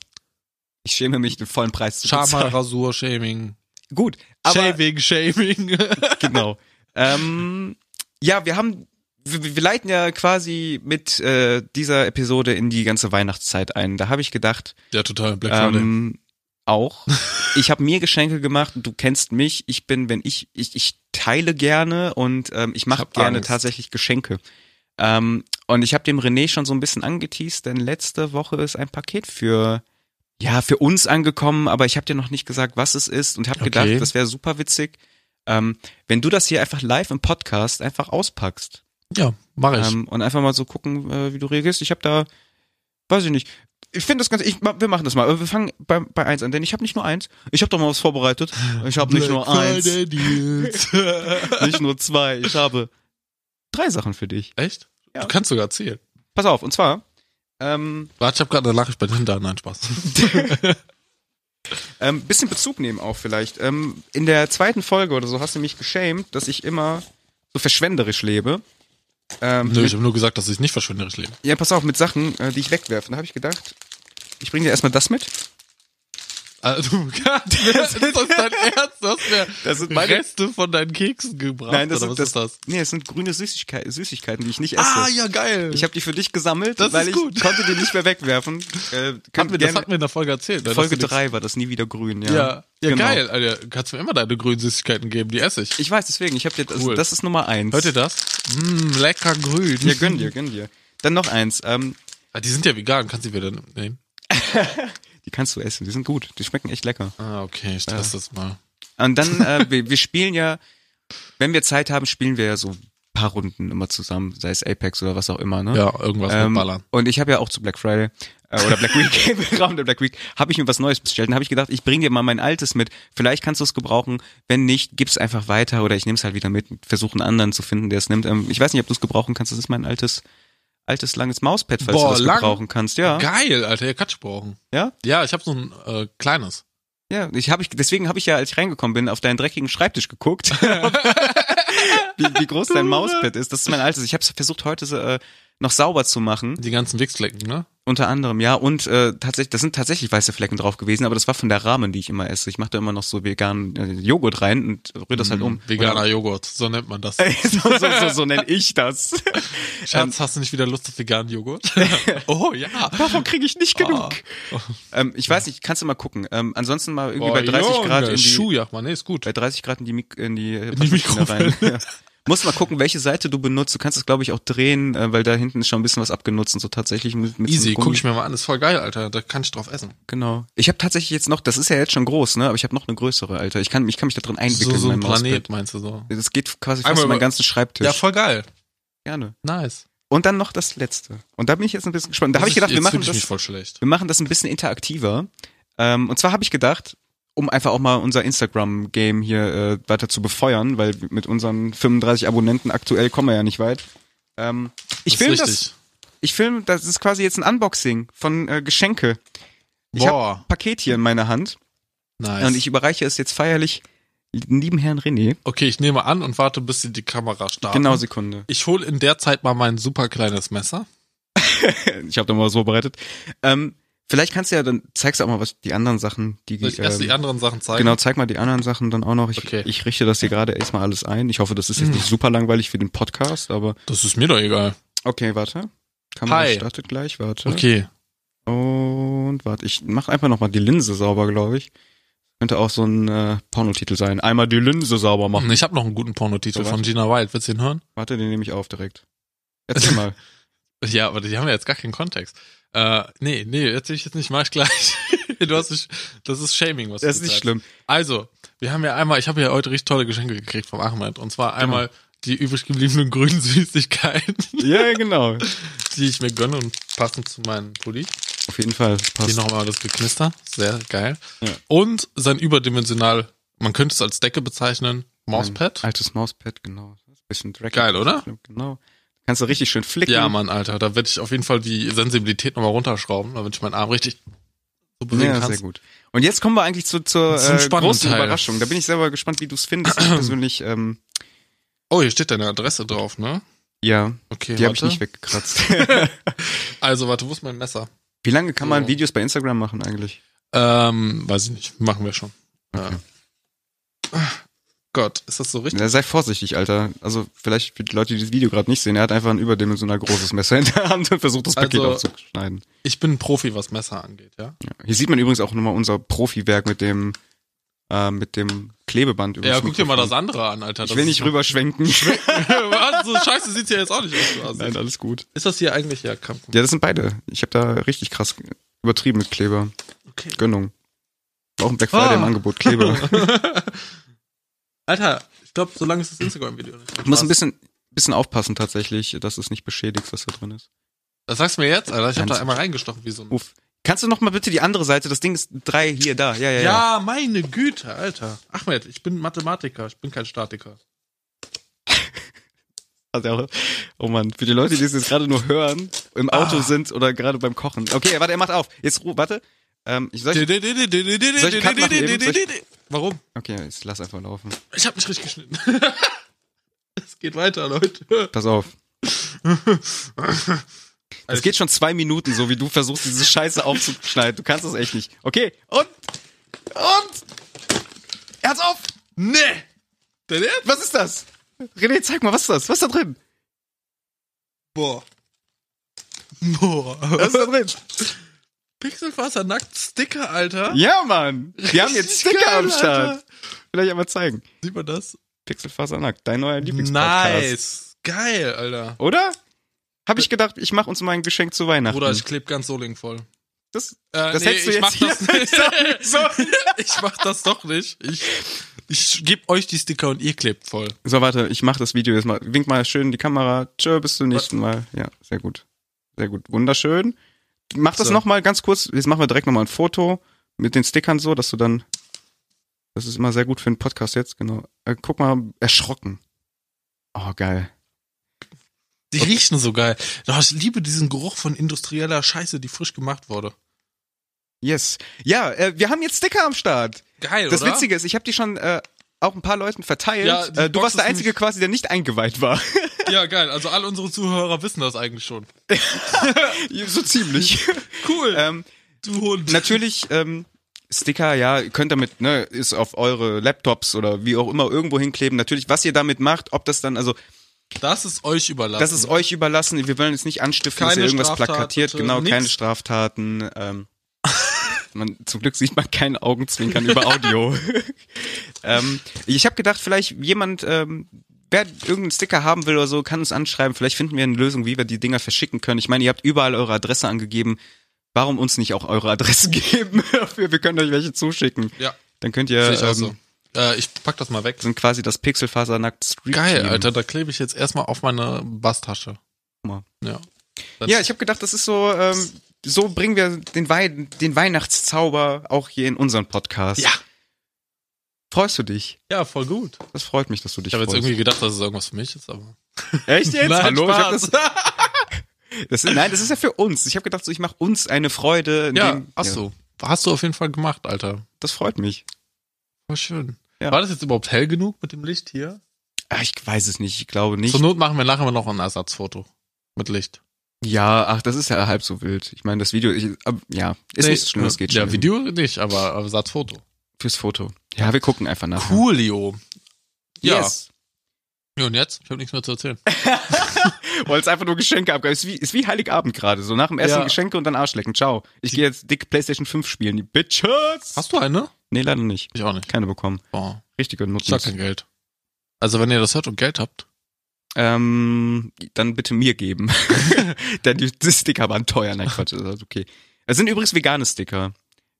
Ich schäme mich, den vollen Preis zu bezahlen. Charme-Rasur-Shaming. Gut, aber Shaving, Shaming. *laughs* genau. ähm, ja, wir haben, wir, wir leiten ja quasi mit äh, dieser Episode in die ganze Weihnachtszeit ein. Da habe ich gedacht, ja, total. Black Friday. ähm, auch. *laughs* Ich habe mir Geschenke gemacht. Du kennst mich. Ich bin, wenn ich, ich, ich teile gerne und ähm, ich mache gerne Angst. tatsächlich Geschenke. Ähm, und ich habe dem René schon so ein bisschen angeteased, denn letzte Woche ist ein Paket für ja für uns angekommen, aber ich habe dir noch nicht gesagt, was es ist und habe Okay. gedacht, das wäre super witzig, ähm, wenn du das hier einfach live im Podcast einfach auspackst Ja, mache ich. ähm, und einfach mal so gucken, äh, wie du reagierst. Ich habe da, weiß ich nicht. Ich finde das ganz, ich, wir machen das mal. Aber Wir fangen bei, bei eins an, denn ich habe nicht nur eins. Ich habe doch mal was vorbereitet. Ich habe nicht nur eins, *laughs* nicht nur zwei. Ich habe drei Sachen für dich. Echt? Ja. Du kannst sogar zählen. Pass auf, und zwar, ähm, Warte, ich habe gerade eine Nachricht bei den Hintern. Nein, Spaß. *laughs* ähm, bisschen Bezug nehmen auch vielleicht. Ähm, in der zweiten Folge oder so hast du mich geschämt, dass ich immer so verschwenderisch lebe. Ähm, Nö, mit, ich habe nur gesagt, dass ich nicht verschwenderisch lebe. ja, pass auf, mit Sachen, äh, die ich wegwerfe. Da habe ich gedacht, ich bringe dir erstmal das mit. Also, *laughs* das ist das dein Ernst? Du hast mir Das sind meine- Reste von deinen Keksen gebracht. Nein, das sind, was ist das? Nee, es sind grüne Süßigkeiten, Süßigkeiten, die ich nicht esse. Ah, ja, geil. Ich habe die für dich gesammelt, Das weil ich gut. konnte die nicht mehr wegwerfen. *laughs* Äh, Hat mir, das gerne- hat mir in der Folge erzählt. ne, Folge du nichts- 3 war das nie wieder grün, ja. Ja, ja, Genau. geil. Alter, du kannst mir immer deine grünen Süßigkeiten geben, die esse ich. Ich weiß, deswegen, ich habe dir das, Cool. das ist Nummer eins. Hört ihr das? Mm, lecker grün. Ja, gönn dir, gönn dir. Dann noch eins, ähm, Ah, die sind ja vegan, kannst du wieder nehmen? *laughs* die kannst du essen, die sind gut, die schmecken echt lecker. Ah, okay, ich teste das mal. Und dann, äh, wir, wir spielen ja, wenn wir Zeit haben, spielen wir ja so ein paar Runden immer zusammen, sei es Apex oder was auch immer, ne? Ja, irgendwas Ähm, mit Ballern. und ich habe ja auch zu Black Friday äh, oder Black Week, im Rahmen der Black Week, habe ich mir was Neues bestellt. Dann habe ich gedacht, ich bringe dir mal mein altes mit. Vielleicht kannst du es gebrauchen. Wenn nicht, gib's einfach weiter oder ich nehme es halt wieder mit. Versuche einen anderen zu finden, der es nimmt. Ähm, ich weiß nicht, ob du es gebrauchen kannst. Das ist mein altes, altes langes Mauspad, falls Boah, du das lang? gebrauchen kannst. Ja, Geil, Alter, ihr kannst brauchen. ja, Ja, ich habe so ein äh, kleines. ja. Ich habe ich deswegen habe ich ja, als ich reingekommen bin, auf deinen dreckigen Schreibtisch geguckt. *laughs* *laughs* wie, wie groß dein Mauspad ist. Das ist mein altes. Ich habe versucht heute äh, noch sauber zu machen. Die ganzen Wichsflecken, ne? Unter anderem, ja. Und äh, tatsächlich, das sind tatsächlich weiße Flecken drauf gewesen, aber das war von der Rahmen, die ich immer esse. Ich mache da immer noch so veganen äh, Joghurt rein und rühre das halt um. Veganer Joghurt, so nennt man das. Oder- *laughs* so, so, so, so nenne ich das. *laughs* Schatz, hast du nicht wieder Lust auf veganen Joghurt? *laughs* oh ja. Davon kriege ich nicht genug. Oh. Ähm, ich weiß nicht, kannst du mal gucken. Ähm, ansonsten mal irgendwie Boah, bei 30 Junge, Grad in die, Schuhjach, Mann, nee, ist gut. bei 30 Grad in die, Mik in die, in die Mikrowelle. Ja. Musst mal gucken, welche Seite du benutzt. Du kannst es, glaube ich, auch drehen, äh, weil da hinten ist schon ein bisschen was abgenutzt und so tatsächlich mit, mit so Easy, guck ich mir mal an, ist voll geil, Alter. Da kann ich drauf essen. Genau. Ich habe tatsächlich jetzt noch, das ist ja jetzt schon groß, ne? Aber ich habe noch eine größere, Alter. Ich kann, ich kann mich da drin So, einwickeln. so ein in mein Mauspad. Planet, meinst du so? Das geht quasi fast über meinen ganzen Schreibtisch. Ja, voll geil. Gerne. Nice. Und dann noch das letzte. Und da bin ich jetzt ein bisschen gespannt. Da habe ich gedacht, wir machen das, mich voll schlecht. wir machen das ein bisschen interaktiver. Ähm, und zwar habe ich gedacht, um einfach auch mal unser Instagram-Game hier äh, weiter zu befeuern, weil mit unseren 35 Abonnenten aktuell kommen wir ja nicht weit. Ähm, ich ist film das, ich film, das ist quasi jetzt ein Unboxing von äh, Geschenke. Ich habe Paket hier in meiner Hand nice. und ich überreiche es jetzt feierlich lieben Herrn René. okay, ich nehme an und warte, bis sie die Kamera starten. Genau, Sekunde. Ich hole in der Zeit mal mein super kleines Messer. *laughs* Ich habe da mal was vorbereitet. Ähm, vielleicht kannst du ja dann zeigst du auch mal was die anderen Sachen, die Soll ich erst die ähm, anderen Sachen zeigen? Genau, zeig mal die anderen Sachen dann auch noch. Ich, Okay. ich richte das hier gerade erstmal alles ein. Ich hoffe, das ist jetzt nicht *laughs* super langweilig für den Podcast, aber Das ist mir doch egal. okay, warte. Kamera Hi. startet gleich, warte. Okay. Und warte, ich mach einfach nochmal die Linse sauber, glaube ich. Könnte auch so ein äh, Pornotitel sein. Einmal die Linse sauber machen. Ich habe noch einen guten Pornotitel So, von Gina Wild. Willst du ihn hören? Warte, den nehme ich auf direkt. Erzähl *laughs* mal. Ja, aber die haben ja jetzt gar keinen Kontext. Äh, nee, nee, erzähl ich jetzt nicht, mach ich gleich. *laughs* du hast mich, das ist Shaming, was du Das ist nicht schlimm. Also, wir haben ja einmal, ich habe ja heute richtig tolle Geschenke gekriegt vom Ahmed. Und zwar einmal die übrig gebliebenen grünen *laughs* Süßigkeiten, Ja, genau. die ich mir gönne und passend zu meinem Pulli. Auf jeden Fall. Das Hier passt. nochmal das Geknister. Sehr geil. Ja. Und sein überdimensional, man könnte es als Decke bezeichnen, Mauspad. Altes Mauspad, genau. Das bisschen dreckig. Geil, oder? Genau. Kannst du richtig schön flicken. Ja, Mann, Alter, da werde ich auf jeden Fall die Sensibilität nochmal runterschrauben, damit ich meinen Arm richtig so bewegen Ja, kann. sehr gut. Und jetzt kommen wir eigentlich zu, zur äh, großen Teil. Überraschung. Da bin ich selber gespannt, wie du es findest. Ich *clears throat* persönlich, ähm, Oh, hier steht deine Adresse drauf, ne? ja, Okay, die habe ich nicht weggekratzt. *laughs* *laughs* Also, warte, wo ist mein Messer? wie lange kann man So. Videos bei Instagram machen eigentlich? Ähm, weiß ich nicht, machen wir schon. Okay. Äh, Gott, ist das so richtig? Ja, sei vorsichtig, Alter. Also vielleicht für die Leute, die das Video gerade nicht sehen, er hat einfach ein überdimensional großes Messer in der Hand und versucht das Paket Also- aufzuschneiden. Ich bin ein Profi, was Messer angeht, ja? Ja. Hier sieht man übrigens auch nochmal unser Profiwerk mit dem äh, mit dem Klebeband Ja, guck dir mal das andere an, Alter. Ich Das will ist nicht rüberschwenken. *laughs* Was? So scheiße sieht's ja jetzt auch nicht aus. Also. Nein, alles gut. Ist das hier eigentlich ja Kampf? Ja, das sind beide. Ich habe da richtig krass übertrieben mit Kleber. Okay. Gönnung. Auch ein Black Friday Ah. im Angebot, Kleber. *laughs* Alter, ich glaube, solange ist das Instagram-Video nicht. Ich muss ein bisschen, bisschen aufpassen tatsächlich, dass es nicht beschädigt, was da drin ist. Das sagst du mir jetzt, Alter. Ich habe da einmal reingestochen wie so ein. Uff. Kannst du noch mal bitte die andere Seite? Das Ding ist drei hier, da. Ja, ja, ja. Ja, meine Güte, Alter. Ahmed, ich bin Mathematiker, ich bin kein Statiker. *laughs* Also oh Mann, für die Leute, die es jetzt gerade nur hören, im Auto Ah. sind oder gerade beim Kochen. Okay, warte, er macht auf. Jetzt, Ruhe, warte. Ähm, ich soll ich, Soll ich Cut machen eben? Soll ich- Warum? okay, jetzt lass einfach laufen. Ich habe nicht richtig geschnitten. *laughs* es geht weiter, Leute. Pass auf. *laughs* Es geht schon zwei Minuten, so wie du versuchst, diese Scheiße aufzuschneiden. Du kannst das echt nicht. Okay, und, und, er hat's auf. Nee! Dein Ernst? Was ist das? René, zeig mal, was ist das? Was ist da drin? Boah. Boah. Was ist da drin? *laughs* Pixelfaser nackt Sticker, Alter. Ja, Mann. Wir haben jetzt Sticker geil, am Start. Alter. Vielleicht einmal zeigen. Sieht man das? Pixelfasernackt, dein neuer Lieblingspodcast. Nice. Geil, Alter. Oder? Hab ich gedacht, ich mach uns mal ein Geschenk zu Weihnachten. Bruder, ich kleb ganz Soling voll. das, Äh, das nee, hättest du ich jetzt mach hier das nicht. *laughs* *laughs* ich mach das doch nicht. Ich, ich geb euch die Sticker und ihr klebt voll. So, warte, ich mach das Video jetzt mal. Wink mal schön in die Kamera. Tschö, bis zum nächsten Mal. Ja, sehr gut. Sehr gut. Wunderschön. Mach das So. noch mal ganz kurz. Jetzt machen wir direkt noch mal ein Foto mit den Stickern so, dass du dann. Das ist immer sehr gut für einen Podcast jetzt, genau. Äh, guck mal, erschrocken. Oh, geil. Die riechen so geil. Doch, ich liebe diesen Geruch von industrieller Scheiße, die frisch gemacht wurde. Yes. Ja, äh, wir haben jetzt Sticker am Start. Geil, Das oder? Witzige ist, ich habe die schon äh, auch ein paar Leuten verteilt. Ja, äh, du Box warst der Einzige quasi, der nicht eingeweiht war. *laughs* Ja, geil. Also all unsere Zuhörer wissen das eigentlich schon. *laughs* so ziemlich. Cool. ähm, du Hund. natürlich, ähm, Sticker, ja, ihr könnt damit, ne, ist auf eure Laptops oder wie auch immer irgendwo hinkleben. Natürlich, was ihr damit macht, ob das dann, also, Das ist euch überlassen. das ist euch überlassen. Wir wollen jetzt nicht anstiften, dass Keine ihr irgendwas Straftat, plakatiert. bitte. Genau, Nix. keine Straftaten. Ähm, man, zum Glück sieht man kein Augenzwinkern über Audio. *laughs* ähm, ich habe gedacht, vielleicht jemand, ähm, wer irgendeinen Sticker haben will oder so, kann uns anschreiben. Vielleicht finden wir eine Lösung, wie wir die Dinger verschicken können. Ich meine, ihr habt überall eure Adresse angegeben. Warum uns nicht auch eure Adresse *laughs* geben? wir können euch welche zuschicken. Ja, Dann könnt ihr, ich ähm, so. Äh, ich pack das mal weg. sind quasi das Pixelfasernackt Street Geil, Team. Alter. Da klebe ich jetzt erstmal auf meine Basstasche. Mal. Ja. Das- Ja, ich habe gedacht, das ist so, ähm, so bringen wir den, Wei den Weihnachtszauber auch hier in unseren Podcast. Ja. Freust du dich? Ja, voll gut. Das freut mich, dass du dich Ich habe jetzt freust. irgendwie gedacht, dass es irgendwas für mich ist, aber. Echt jetzt? *laughs* Nein, Hallo, ich hab das, *laughs* das ist, nein, das ist ja für uns. Ich habe gedacht, so, ich mache uns eine Freude. ja, indem- ach so. Hast du auf jeden Fall gemacht, Alter. Das freut mich. War schön. Ja. War das jetzt überhaupt hell genug mit dem Licht hier? Ah, Ich weiß es nicht, ich glaube nicht. Zur Not machen wir nachher noch ein Ersatzfoto. Mit Licht. Ja, ach, das ist ja halb so wild. Ich meine, das Video, ich, ab, ja, ist Nee, nicht so schlimm, das geht Ja, schon. Video nicht, aber Ersatzfoto. Fürs Foto. Ja, wir gucken einfach nach. Coolio. Ja. Yes. Ja, und jetzt? Ich habe nichts mehr zu erzählen. *laughs* Wollt's einfach nur Geschenke abgeben. Ist wie, ist wie Heiligabend gerade. So nach dem Essen Ja. Geschenke und dann Arschlecken. Ciao. Ich gehe jetzt dick PlayStation 5 spielen. Die Bitches. Hast du eine? Nee, leider nicht. Ich auch nicht. Keine bekommen. Boah. Richtige Ich hab Nutzen. kein Geld. Also wenn ihr das hört und Geld habt. Ähm, dann bitte mir geben. *laughs* Denn die, die Sticker waren teuer. Nein, Quatsch. Das ist okay. Es sind übrigens vegane Sticker.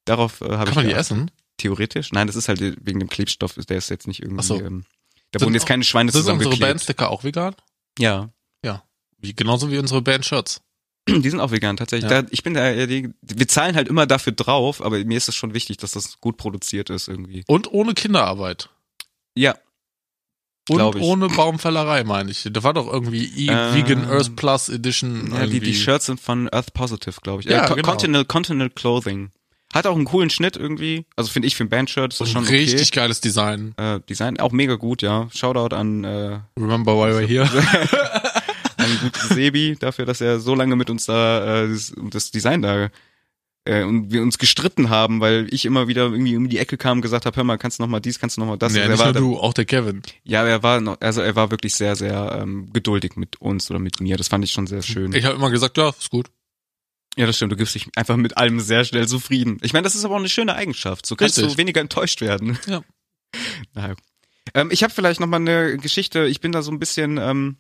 Darauf äh, habe ich Kann man die essen? Theoretisch. Nein, das ist halt wegen dem Klebstoff. Der ist jetzt nicht irgendwie. Ach so. Ähm, da Sind wurden jetzt keine Schweine Sind unsere zusammengeklebt. Bandsticker auch vegan? Ja. Wie, genauso wie unsere Band-Shirts. *clears throat* Die sind auch vegan, tatsächlich. Ja. Da, ich bin da, ja, die, wir zahlen halt immer dafür drauf, aber mir ist es schon wichtig, dass das gut produziert ist irgendwie. Und ohne Kinderarbeit. Ja, Und ohne Baumfällerei, meine ich. Da war doch irgendwie e Ähm, Vegan Earth Plus Edition. ja die, die Shirts sind von Earth Positive, glaube ich. Ja, äh, genau. Continental, Continental Clothing. Hat auch einen coolen Schnitt irgendwie. Also finde ich für ein Bandshirt ist das schon richtig geiles Design. okay. Äh, Design auch mega gut, ja. Shoutout an, äh, Remember why we're here. *laughs* an guten Sebi dafür, dass er so lange mit uns da äh, das, das Design da äh, und wir uns gestritten haben, weil ich immer wieder irgendwie um die Ecke kam und gesagt habe, hör mal, kannst du noch mal dies, kannst du noch mal das. ja, er nicht war nur du, auch der Kevin. Ja, er war noch, also er war wirklich sehr, sehr ähm, geduldig mit uns oder mit mir. Das fand ich schon sehr schön. Ich habe immer gesagt, ja, ist gut. ja, das stimmt. Du gibst dich einfach mit allem sehr schnell zufrieden. Ich meine, das ist aber auch eine schöne Eigenschaft. So kannst Richtig. du weniger enttäuscht werden. Ja. *laughs* Naja. Ähm, ich habe vielleicht noch mal eine Geschichte. Ich bin da so ein bisschen. Ähm,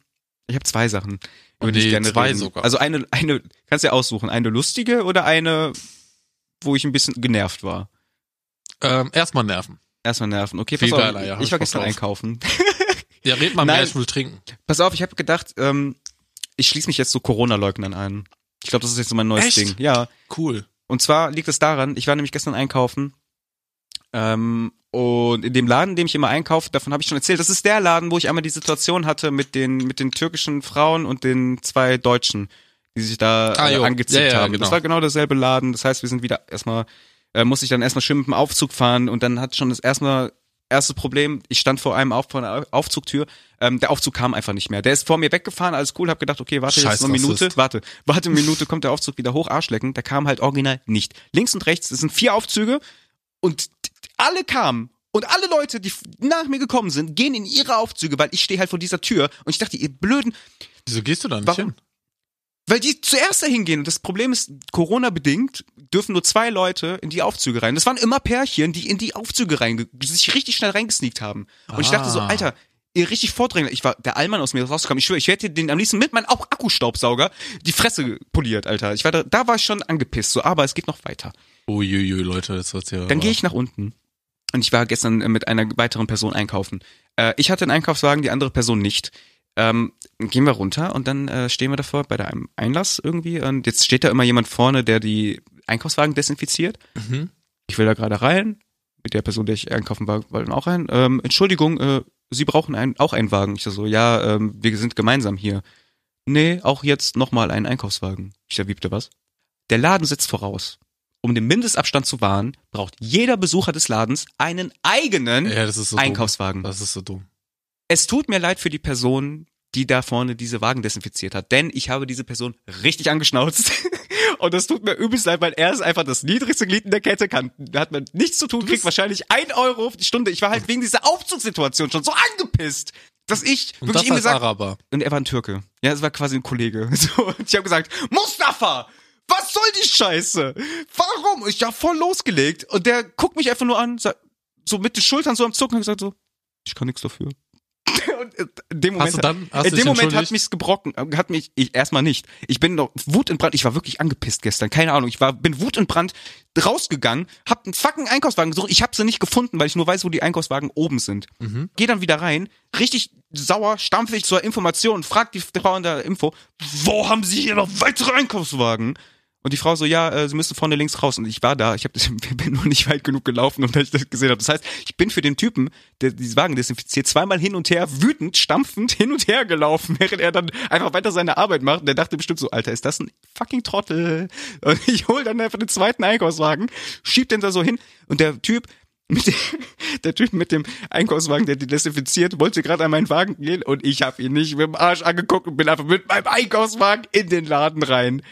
ich habe zwei Sachen, über die ich nee, gerne zwei reden. sogar. Also eine, eine, kannst du ja aussuchen. Eine lustige oder eine, wo ich ein bisschen genervt war. Ähm, erstmal nerven. Erstmal nerven. Okay, Viel pass auf. geiler, ja, ich ich war gestern drauf. einkaufen. Ja, red mal *laughs* mehr, Nein. ich will trinken. Pass auf, ich habe gedacht, ähm, ich schließe mich jetzt zu Corona-Leugnern ein. Ich glaube, das ist jetzt so mein neues Echt? Ding. Ja. Cool. Und zwar liegt es daran, ich war nämlich gestern einkaufen. Ähm, und in dem Laden, in dem ich immer einkaufe, davon habe ich schon erzählt, das ist der Laden, wo ich einmal die Situation hatte mit den, mit den türkischen Frauen und den zwei Deutschen, die sich da Ah, äh, jo. angezickt Ja, ja, haben. genau. Das war genau derselbe Laden. Das heißt, wir sind wieder erstmal, äh, musste ich dann erstmal schön mit dem Aufzug fahren und dann hat schon das erstmal erste Problem, ich stand vor einem Auf, vor einer Aufzugtür, ähm, der Aufzug kam einfach nicht mehr. Der ist vor mir weggefahren, alles cool, hab gedacht, okay, warte jetzt Scheiß noch eine Minute, Rassist. warte, warte eine Minute, kommt der Aufzug wieder hoch, Arschlecken, der kam halt original nicht. Links und rechts, es sind vier Aufzüge und alle kamen und alle Leute, die nach mir gekommen sind, gehen in ihre Aufzüge, weil ich stehe halt vor dieser Tür und ich dachte, ihr blöden, Wieso gehst du da nicht Warum? hin? Weil die zuerst dahin gehen. Und das Problem ist, Corona-bedingt dürfen nur zwei Leute in die Aufzüge rein. Das waren immer Pärchen, die in die Aufzüge rein, sich richtig schnell reingesneakt haben. Und ich dachte so, Ah. Alter, ihr richtig vordrängen. Ich war der Allmann aus mir rausgekommen. Ich schwöre, ich hätte den am liebsten mit meinem auch Akkustaubsauger die Fresse poliert, Alter. Ich war da, da war ich schon angepisst. So, aber es geht noch weiter. Uiuiui, Leute, das wird's ja. Dann gehe ich nach unten. Und ich war gestern äh, mit einer weiteren Person einkaufen. Äh, ich hatte einen Einkaufswagen, die andere Person nicht. Ähm, gehen wir runter und dann äh, stehen wir davor bei einem Einlass irgendwie. Und jetzt steht da immer jemand vorne, der die Einkaufswagen desinfiziert. Mhm. Ich will da gerade rein. Mit der Person, der ich einkaufen war, wollen auch rein. Ähm, Entschuldigung, äh, Sie brauchen einen, auch einen Wagen. Ich so, so, ja, ähm, wir sind gemeinsam hier. Nee, auch jetzt nochmal einen Einkaufswagen. Ich so, wiebte was? Der Laden setzt voraus. Um den Mindestabstand zu wahren, braucht jeder Besucher des Ladens einen eigenen Ja, so Einkaufswagen. dumm. Das ist so dumm. Es tut mir leid für die Person, die da vorne diese Wagen desinfiziert hat, denn ich habe diese Person richtig angeschnauzt. *laughs* Und das tut mir übelst leid, weil er ist einfach das niedrigste Glied in der Kette kann. Da hat man nichts zu tun, kriegt wahrscheinlich ein Euro auf die Stunde. Ich war halt wegen dieser Aufzugssituation schon so angepisst, dass ich Und wirklich das ihm gesagt Araber. und er war ein Türke. Ja, es war quasi ein Kollege. *laughs* So, und ich habe gesagt, Mustafa, was soll die Scheiße? Warum? Ich hab voll losgelegt und der guckt mich einfach nur an, so mit den Schultern so am Zucken und gesagt so, ich kann nichts dafür. *laughs* Und in dem Moment, dann, in dem Moment hat mich's gebrochen, hat mich ich erstmal nicht. Ich bin noch wutentbrannt, ich war wirklich angepisst gestern, keine Ahnung, ich war bin wutentbrannt rausgegangen, hab einen fucking Einkaufswagen gesucht, ich hab sie nicht gefunden, weil ich nur weiß, wo die Einkaufswagen oben sind. Mhm. Geh dann wieder rein, richtig sauer, stampfig zur Information, frag die Frau in der Info, wo haben Sie hier noch weitere Einkaufswagen? Und die Frau so, ja, äh, Sie müssen vorne links raus. Und ich war da, ich hab, *laughs* das- bin nur nicht weit genug gelaufen, um dass ich das gesehen habe. Das heißt, ich bin für den Typen, der diesen Wagen desinfiziert, zweimal hin und her, wütend, stampfend hin und her gelaufen, *laughs* während er dann einfach weiter seine Arbeit macht. Und der dachte bestimmt so, Alter, ist das ein fucking Trottel? *laughs* Und ich hol dann einfach den zweiten Einkaufswagen, schieb den da so hin und der Typ, mit dem, der Typ mit dem Einkaufswagen, der die desinfiziert, wollte gerade an meinen Wagen gehen und ich habe ihn nicht mit dem Arsch angeguckt und bin einfach mit meinem Einkaufswagen in den Laden rein.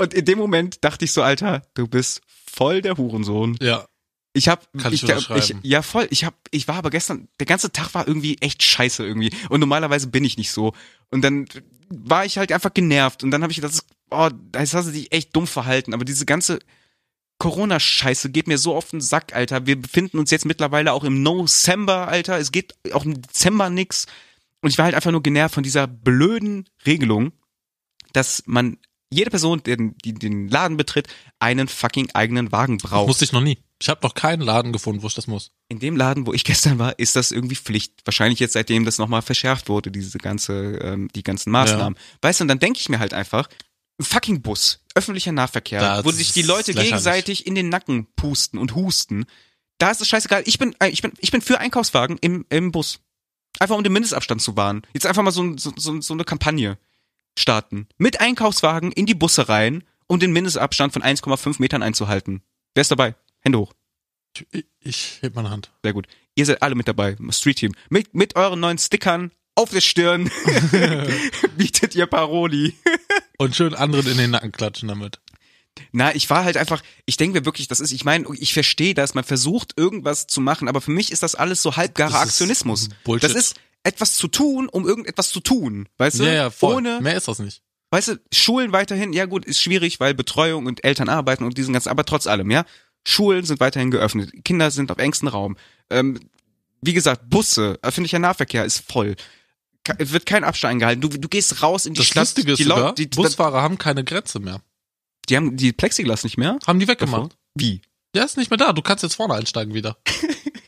Und in dem Moment dachte ich so, Alter, du bist voll der Hurensohn. Ja. Ich hab, ich ich, ich ja voll, ich hab, ich war aber gestern, der ganze Tag war irgendwie echt scheiße irgendwie. Und normalerweise bin ich nicht so. Und dann war ich halt einfach genervt. Und dann habe ich gedacht, oh, das hast du dich echt dumm verhalten. Aber diese ganze Corona-Scheiße geht mir so auf den Sack, Alter. Wir befinden uns jetzt mittlerweile auch im No-Sember, Alter. Es geht auch im Dezember nix. Und ich war halt einfach nur genervt von dieser blöden Regelung, dass man jede Person, die den, Laden betritt, einen fucking eigenen Wagen braucht. Musste ich noch nie. Ich habe noch keinen Laden gefunden, wo ich das muss. In dem Laden, wo ich *laughs* gestern war, ist das irgendwie Pflicht. Wahrscheinlich jetzt, seitdem das nochmal verschärft wurde, diese ganze, ähm, die ganzen Maßnahmen. Weißt du, und dann denke ich mir halt einfach, ein fucking Bus, öffentlicher Nahverkehr, Das wo sich die Leute gegenseitig in den Nacken pusten und husten. Da ist es scheißegal. Ich bin, äh, ich bin, ich bin für Einkaufswagen im, im Bus. Einfach um den Mindestabstand zu wahren. Jetzt einfach mal so, so, so, so eine Kampagne starten. Mit Einkaufswagen in die Busse rein, um den Mindestabstand von 1,5 Metern einzuhalten. Wer ist dabei? Hände hoch. Ich, ich heb meine Hand. Sehr gut. Ihr seid alle mit dabei, Street Team. Mit, mit euren neuen Stickern auf der Stirn *laughs* bietet ihr Paroli. *laughs* Und schön anderen in den Nacken klatschen damit. Na, ich war halt einfach, ich denke mir wirklich, das ist, ich meine, ich verstehe das, man versucht irgendwas zu machen, aber für mich ist das alles so halbgarer Aktionismus. Bullshit. Das ist etwas zu tun, um irgendetwas zu tun, weißt du? Ja, ja, voll. Ohne, Mehr ist das nicht. weißt du, Schulen weiterhin, ja gut, ist schwierig, weil Betreuung und Eltern arbeiten und diesen ganzen, aber trotz allem, ja. Schulen sind weiterhin geöffnet, Kinder sind auf engstem Raum. Ähm, wie gesagt, Busse, öffentlicher Nahverkehr ist voll. Ke- Es wird kein Abstand eingehalten. Du, du gehst raus in die Das Stadt. Lustige ist die, sogar, die, die, Busfahrer haben keine Grenze mehr. die haben die Plexiglas nicht mehr. Haben die weggemacht. Wie? Der ist nicht mehr da. Du kannst jetzt vorne einsteigen wieder. *laughs*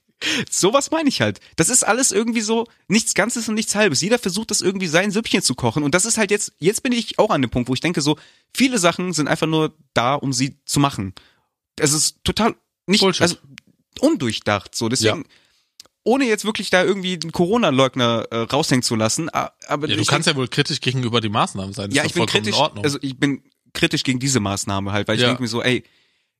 Sowas meine ich halt. Das ist alles irgendwie so nichts Ganzes und nichts Halbes. Jeder versucht das irgendwie sein Süppchen zu kochen und das ist halt jetzt, jetzt bin ich auch an dem Punkt, wo ich denke so, viele Sachen sind einfach nur da, um sie zu machen. Es ist total nicht, Bullshit. also undurchdacht so. Deswegen, ohne jetzt wirklich da irgendwie einen Corona-Leugner äh, raushängen zu lassen, aber Ja, du ich kannst ja wohl kritisch gegenüber die Maßnahmen sein. Das ja, ich bin kritisch, In Ordnung. also ich bin kritisch gegen diese Maßnahme halt, weil ich Ja. denke mir so, ey,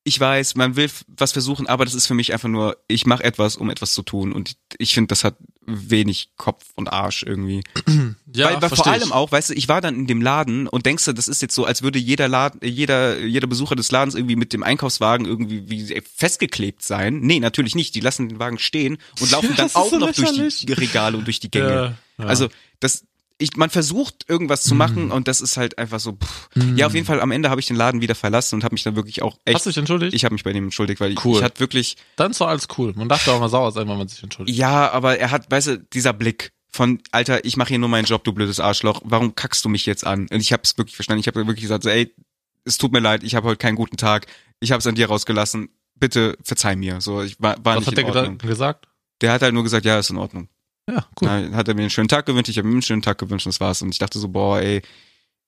ich weiß, man will was versuchen, aber das ist für mich einfach nur, ich mache etwas, um etwas zu tun und ich finde, das hat wenig Kopf und Arsch irgendwie. *clears throat* ja, weil, weil vor allem ich. auch, weißt du, ich war dann in dem Laden und denkst du, das ist jetzt so, als würde jeder Laden, jeder, jeder Besucher des Ladens irgendwie mit dem Einkaufswagen irgendwie wie festgeklebt sein. Nee, natürlich nicht. Die lassen den Wagen stehen und *laughs* laufen dann auch so noch durch die Regale und durch die Gänge. Ja, ja. Also das, ich, man versucht irgendwas zu machen und das ist halt einfach so. Pff. Ja, auf jeden Fall. Am Ende habe ich den Laden wieder verlassen und habe mich dann wirklich auch echt. Hast du dich entschuldigt? ich habe mich bei dem entschuldigt, weil ich, Cool. ich hatte wirklich. Dann ist doch alles cool. Man darf doch auch mal sauer sein, wenn man sich entschuldigt. Ja, aber er hat, weißt du, dieser Blick von Alter, ich mache hier nur meinen Job, du blödes Arschloch. Warum kackst du mich jetzt an? Und ich habe es wirklich verstanden. Ich habe wirklich gesagt, so, ey, es tut mir leid, ich habe heute keinen guten Tag. Ich habe es an dir rausgelassen. Bitte verzeih mir. So, ich war, war Was nicht hat der gesagt? Der hat halt nur gesagt, ja, ist in Ordnung. Ja, cool. Dann hat er mir einen schönen Tag gewünscht, ich habe ihm einen schönen Tag gewünscht und das war's. Und ich dachte so, boah, ey,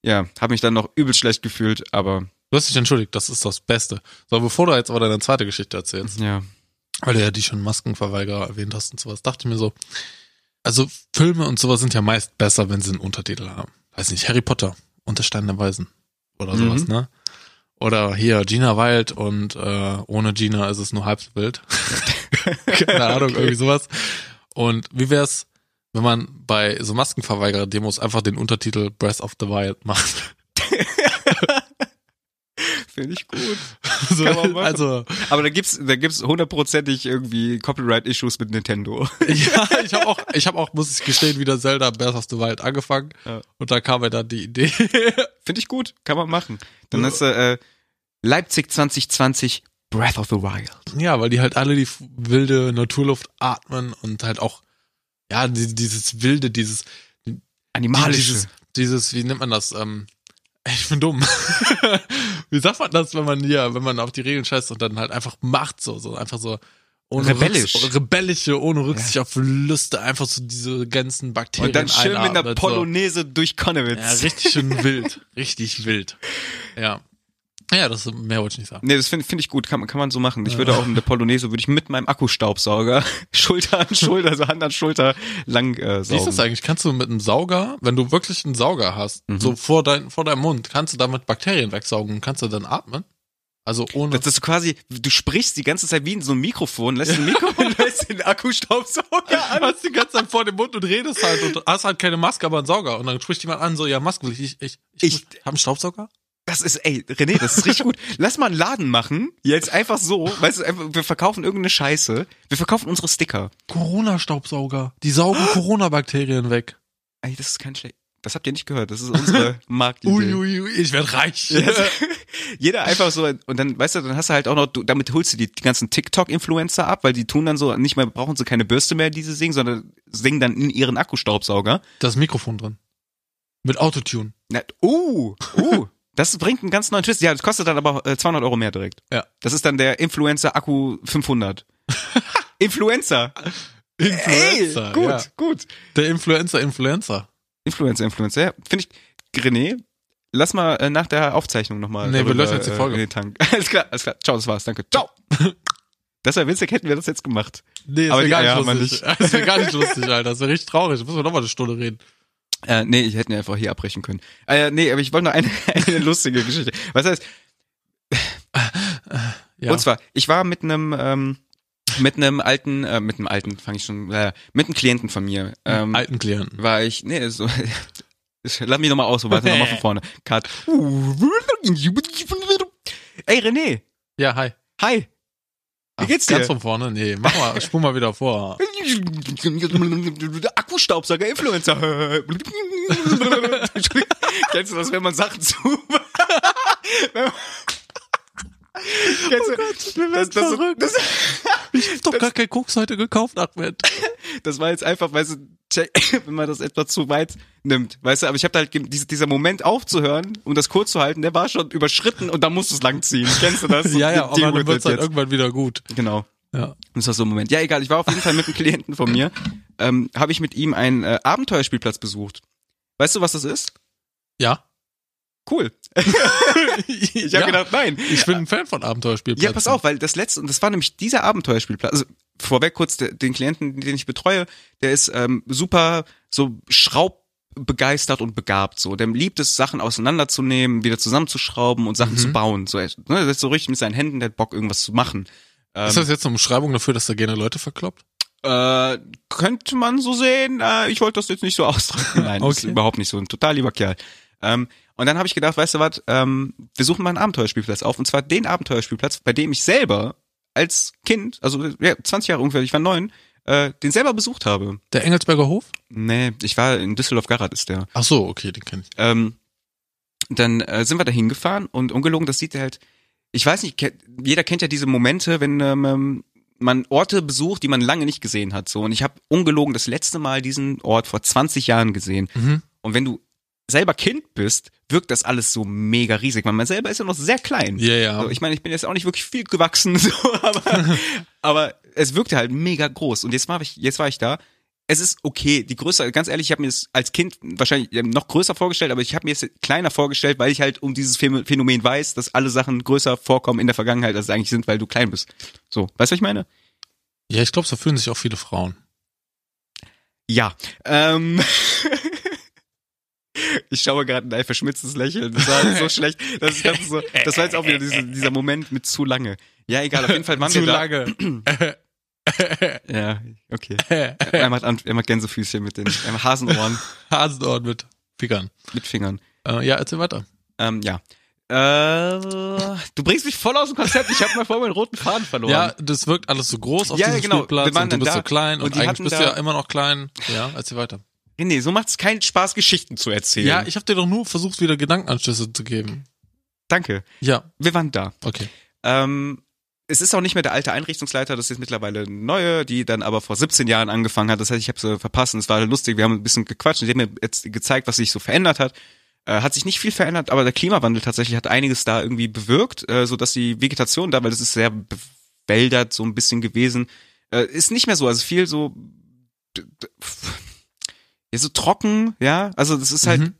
ja, habe mich dann noch übel schlecht gefühlt, aber Du hast dich entschuldigt, das ist das Beste. So, bevor du jetzt aber deine zweite Geschichte erzählst, ja. weil du ja die schon Maskenverweigerer erwähnt hast und sowas, dachte ich mir so, also Filme und sowas sind ja meist besser, wenn sie einen Untertitel haben. Weiß nicht, Harry Potter, Unterstein der Weisen oder sowas, Mhm. ne? Oder hier Gina Wild und äh, ohne Gina ist es nur halb so wild. *laughs* Keine Ahnung, Okay. irgendwie sowas. Und wie wär's, wenn man bei so Maskenverweigerer-Demos einfach den Untertitel Breath of the Wild macht? *laughs* Finde ich gut. so, Kann man machen. also Aber da gibt's, da gibt's hundertprozentig irgendwie Copyright-Issues mit Nintendo. *laughs* Ja, ich habe auch, ich habe auch, muss ich gestehen, wieder Zelda Breath of the Wild angefangen Ja. und da kam mir dann die Idee. Finde ich gut, kann man machen. Dann hast du äh, Leipzig 2020 Breath of the Wild. ja, weil die halt alle die wilde Naturluft atmen und halt auch, ja, die, dieses wilde, dieses, dieses, dieses, wie nennt man das? Ähm, *laughs* ich bin dumm. *laughs* wie sagt man das, wenn man hier, wenn man auf die Regeln scheißt und dann halt einfach macht so, so einfach so ohne Rebellisch. Rücks rebellische, ohne Rücksicht auf Lüste, einfach so diese ganzen Bakterien Und dann schön mit einer einatmet, so. Polonaise durch Konnewitz. Ja, richtig schön wild. Richtig wild. Ja. Ja, das mehr wollte ich nicht sagen. Nee, das finde find ich gut, kann, man- kann man so machen. Ich würde auch in der Polonaise, würde ich mit meinem Akkustaubsauger *laughs* Schulter an Schulter, so Hand an Schulter lang äh, Wie ist saugen. das eigentlich? Kannst du mit einem Sauger, wenn du wirklich einen Sauger hast, so vor, dein, vor deinem Mund, kannst du damit Bakterien wegsaugen und kannst du dann atmen? Also ohne. Das ist quasi, du sprichst die ganze Zeit wie in so einem Mikrofon, lässt den Mikrofon, *laughs* lässt den Akkustaubsauger an. hast die ganze Zeit vor dem Mund und redest halt und hast halt keine Maske, aber einen Sauger. Und dann spricht jemand an, so, ja, Maske, ich, ich, ich, ich, Ich- hab einen Staubsauger? Das ist, ey, René, das ist richtig gut. Lass mal einen Laden machen, jetzt einfach so, weißt du, wir verkaufen irgendeine Scheiße, wir verkaufen unsere Sticker. Corona-Staubsauger. Die saugen Corona-Bakterien weg. Ey, das ist kein schlecht. Das habt ihr nicht gehört, das ist unsere *laughs* Marktidee. Ui, ui, ich werd reich. Yes. Jeder einfach so, und dann, weißt du, dann hast du halt auch noch, du, damit holst du die, die ganzen TikTok-Influencer ab, weil die tun dann so, nicht mehr, brauchen sie keine Bürste mehr, die sie singen, sondern singen dann in ihren Akkustaubsauger. Da ist Mikrofon drin. Mit Autotune. Na, uh, uh, das bringt einen ganz neuen Twist. Ja, das kostet dann aber äh, 200 Euro mehr direkt. Ja. Das ist dann der Influencer Akku 500. *laughs* Influencer. Influencer. Ey, gut, Ja. gut. Der Influencer, Influencer. Influencer, Influencer. Ja, finde ich, René, lass mal äh, nach der Aufzeichnung nochmal. Nee, wir darüber, löschen jetzt die äh, Folge. In den Tank. alles klar, alles klar. Ciao, das war's. Danke. Ciao. *laughs* Das wäre witzig, hätten wir das jetzt gemacht. Nee, mir die gar nicht wir lustig. Das *laughs* wäre gar nicht lustig, Alter. Das wäre richtig traurig. Da müssen wir nochmal eine Stunde reden. Äh, nee, ich hätte ihn einfach hier abbrechen können. Äh, nee, aber ich wollte noch eine, *laughs* eine lustige Geschichte. Was heißt, Ja. und zwar, ich war mit einem, ähm, mit einem alten, äh, mit einem alten, fange ich schon, äh, mit einem Klienten von mir, ähm, alten Klienten. war ich, nee, so, *laughs* lass mich nochmal aus, so warte nochmal von *laughs* vorne. Cut. Ey, René. Ja, hi. Hi. Wie geht's dir? Ganz von vorne? Nee, mach mal, spul mal wieder vor. Akkustaubsauger, Influencer. Kennst du das, wenn man Sachen zu... *laughs* Wenn man- Kennst du, mir das, das, das, *laughs* Ich hab doch gar keinen Koks heute gekauft, Ahmed. *laughs* das war jetzt einfach, weißt du, check, *laughs* wenn man das etwas zu weit nimmt, weißt du, aber ich habe halt dieser Moment aufzuhören, um das kurz zu halten, der war schon überschritten und da musst du es langziehen. Kennst du das? Ja, ja, aber dann wird's halt jetzt. irgendwann wieder gut. Genau. Ja. Das war so ein Moment. Ja, egal. Ich war auf jeden Fall mit einem Klienten von mir. Ähm, habe ich mit ihm einen äh, Abenteuerspielplatz besucht. Weißt du, was das ist? Ja. Cool. *laughs* ich habe gedacht, nein. ich bin ein Fan von Abenteuerspielplätzen. Ja, pass auf, weil das letzte, und das war nämlich dieser Abenteuerspielplatz. Also vorweg kurz der, den Klienten, den ich betreue, der ist ähm, super so schraubbegeistert und begabt. So, der liebt es, Sachen auseinanderzunehmen, wieder zusammenzuschrauben und Sachen Mhm. zu bauen. So, er- ne, der ist so richtig mit seinen Händen, der hat Bock, irgendwas zu machen. Ähm, Ist das jetzt eine Umschreibung dafür, dass da gerne Leute verkloppt? Äh, könnte man so sehen. Äh, ich wollte das jetzt nicht so *laughs* ausdrücken. Nein, das ist Okay. überhaupt nicht so. Ein total lieber Kerl. Ähm, und dann habe ich gedacht, weißt du was, ähm, wir suchen mal einen Abenteuerspielplatz auf. Und zwar den Abenteuerspielplatz, bei dem ich selber als Kind, also ja, 20 Jahre ungefähr, ich war neun, äh, den selber besucht habe. Der Engelsberger Hof? Nee, ich war in Düsseldorf-Garat ist der. Ach so, okay, den kenn ich. Ähm, dann äh, sind wir da hingefahren und ungelogen, das sieht halt, ich weiß nicht, jeder kennt ja diese Momente, wenn ähm, ähm, man Orte besucht, die man lange nicht gesehen hat. So und ich habe ungelogen das letzte Mal diesen Ort vor 20 Jahren gesehen. Mhm. Und wenn du selber Kind bist, wirkt das alles so mega riesig. Man, man selber ist ja noch sehr klein. Ja, ja. So, ich meine, ich bin jetzt auch nicht wirklich viel gewachsen, *laughs* so, aber, *laughs* aber es wirkte halt mega groß. Und jetzt war ich, jetzt war ich da. Es ist okay, die Größe, ganz ehrlich, ich habe mir das als Kind wahrscheinlich ähm, noch größer vorgestellt, aber ich habe mir es kleiner vorgestellt, weil ich halt um dieses Phän- Phänomen weiß, dass alle Sachen größer vorkommen in der Vergangenheit, als sie eigentlich sind, weil du klein bist. So, weißt du, was ich meine? ja, ich glaube, so fühlen sich auch viele Frauen. Ja. Ähm, *laughs* ich schaue gerade in ein verschmitztes Lächeln. Das war so *laughs* schlecht. Das, ist ganz so, das war jetzt auch wieder diese, dieser Moment mit zu lange. Ja, egal, auf jeden Fall waren Zu wir da. lange. *clears throat* Ja, okay. Er macht, er macht Gänsefüßchen mit den er macht Hasenohren *laughs* Hasenohren mit Fingern. mit Fingern. Äh, ja, erzähl weiter. Ähm, ja. Äh, du bringst mich voll aus dem Konzept. Ich habe mal vor meinen roten Faden verloren. Ja, das wirkt alles so groß auf Ja, diesem ja, genau. Spielplatz und du bist da so klein und, und die eigentlich bist du ja immer noch klein. Ja, erzähl weiter. Nee, so macht es keinen Spaß, Geschichten zu erzählen. Ja, ich habe dir doch nur versucht, wieder Gedankenanschlüsse zu geben. Danke. Ja, Wir waren da. okay. Ähm, es ist auch nicht mehr der alte Einrichtungsleiter, das ist mittlerweile eine neue, die dann aber vor 17 Jahren angefangen hat. Das heißt, ich habe sie verpasst und es war lustig. Wir haben ein bisschen gequatscht und die haben mir jetzt gezeigt, was sich so verändert hat. Äh, hat sich nicht viel verändert, aber der Klimawandel tatsächlich hat einiges da irgendwie bewirkt, äh, so dass die Vegetation da, weil das ist sehr bewäldert so ein bisschen gewesen, äh, ist nicht mehr so. Also viel so ja so trocken, ja. Also das ist halt Mhm.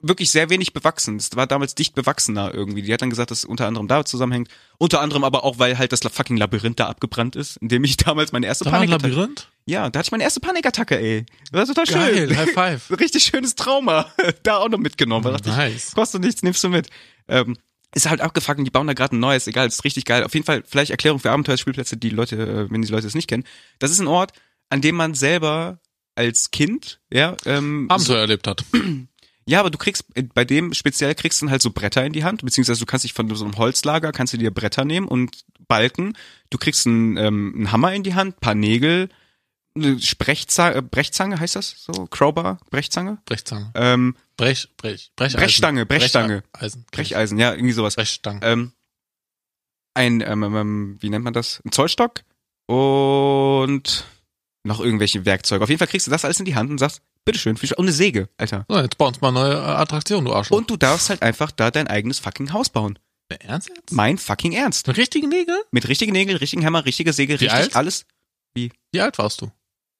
wirklich sehr wenig bewachsen. Es war damals dicht bewachsener irgendwie. Die hat dann gesagt, dass es unter anderem damit zusammenhängt. Unter anderem aber auch, weil halt das fucking Labyrinth da abgebrannt ist, in dem ich *laughs* damals meine erste Da war ein Panikattacke. Labyrinth? Ja, da hatte ich meine erste Panikattacke, ey. Das war total Geil, schön. High *laughs* Five. Richtig schönes Trauma. *laughs* Da auch noch mitgenommen. Da dachte ich, Nice. kostet nichts, nimmst du mit. Ähm, ist halt abgefuckt und die bauen da gerade ein neues, egal, ist richtig geil. Auf jeden Fall, vielleicht Erklärung für Abenteuerspielplätze, die Leute, äh, wenn die Leute es nicht kennen. Das ist ein Ort, an dem man selber als Kind, ja, ähm, Abenteuer erlebt hat. ja, aber du kriegst, bei dem speziell kriegst du dann halt so Bretter in die Hand, beziehungsweise du kannst dich von so einem Holzlager, kannst du dir Bretter nehmen und Balken. Du kriegst einen, ähm, einen Hammer in die Hand, paar Nägel, eine Sprechzange, äh, Brechzange heißt das so? Crowbar, Brechzange? Brechzange. Ähm, Brech, Brech, Brecheisen. Brechstange, Brechstange. Brecheisen. Brecheisen, ja, irgendwie sowas. Brechstange. Ähm, ein, ähm, ähm, wie nennt man das? Ein Zollstock und noch irgendwelche Werkzeuge. Auf jeden Fall kriegst du das alles in die Hand und sagst, bitteschön, viel Spaß. Und eine Säge, Alter. So, jetzt bauen uns mal neue äh, Attraktion, du Arschloch. Und du darfst halt einfach da dein eigenes fucking Haus bauen. Der Ernst jetzt? Mein fucking Ernst. Mit richtigen Nägel? Mit richtigen Nägeln, richtigen Hammer, richtiger Säge, Wie richtig alt? alles. Wie alt warst du?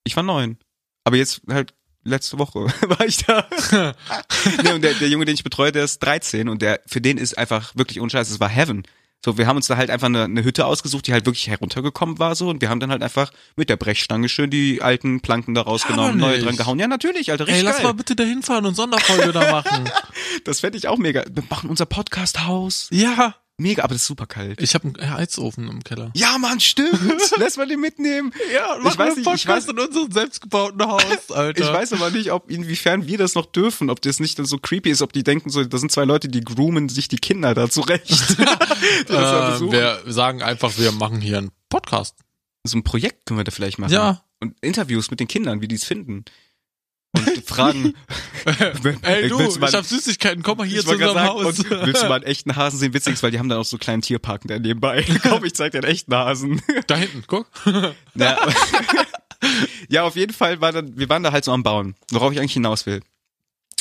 Ich war neun. Aber jetzt halt letzte Woche *laughs* war ich da. *laughs* nee, und der, der Junge, den ich betreue, der ist 13 und der für den ist einfach wirklich unscheiß, es war Heaven. So, wir haben uns da halt einfach eine, eine Hütte ausgesucht, die halt wirklich heruntergekommen war so und wir haben dann halt einfach mit der Brechstange schön die alten Planken da rausgenommen, neue dran gehauen. Ja, natürlich, Alter, Ey, richtig lass geil. mal bitte da hinfahren und Sonderfolge da machen. *laughs* Das fände ich auch mega. Wir machen unser Podcast-Haus. Ja. Mega, aber das ist super kalt. Ich habe einen Heizofen im Keller. Ja, Mann, stimmt. *laughs* Lass mal den mitnehmen. Ja, ich weiß nicht, ich weiß, in unserem selbstgebauten Haus, *laughs* Alter. ich weiß aber nicht, ob inwiefern wir das noch dürfen, ob das nicht dann so creepy ist, ob die denken so, da sind zwei Leute, die groomen sich die Kinder da zurecht. *laughs* Das äh, wir sagen einfach, wir machen hier einen Podcast. so ein Projekt können wir da vielleicht machen. Ja. Und Interviews mit den Kindern, wie die es finden. Und fragen, *laughs* Ey, du, ich hab Süßigkeiten, komm mal hier zu unserem Haus. sagen, und willst du mal einen echten Hasen sehen? Witzig weil die haben dann auch so einen kleinen Tierpark da nebenbei. *laughs* Komm, ich zeig dir einen echten Hasen. da hinten, guck. *laughs* Ja, ja, auf jeden Fall war dann, wir waren da halt so am Bauen, worauf ich eigentlich hinaus will.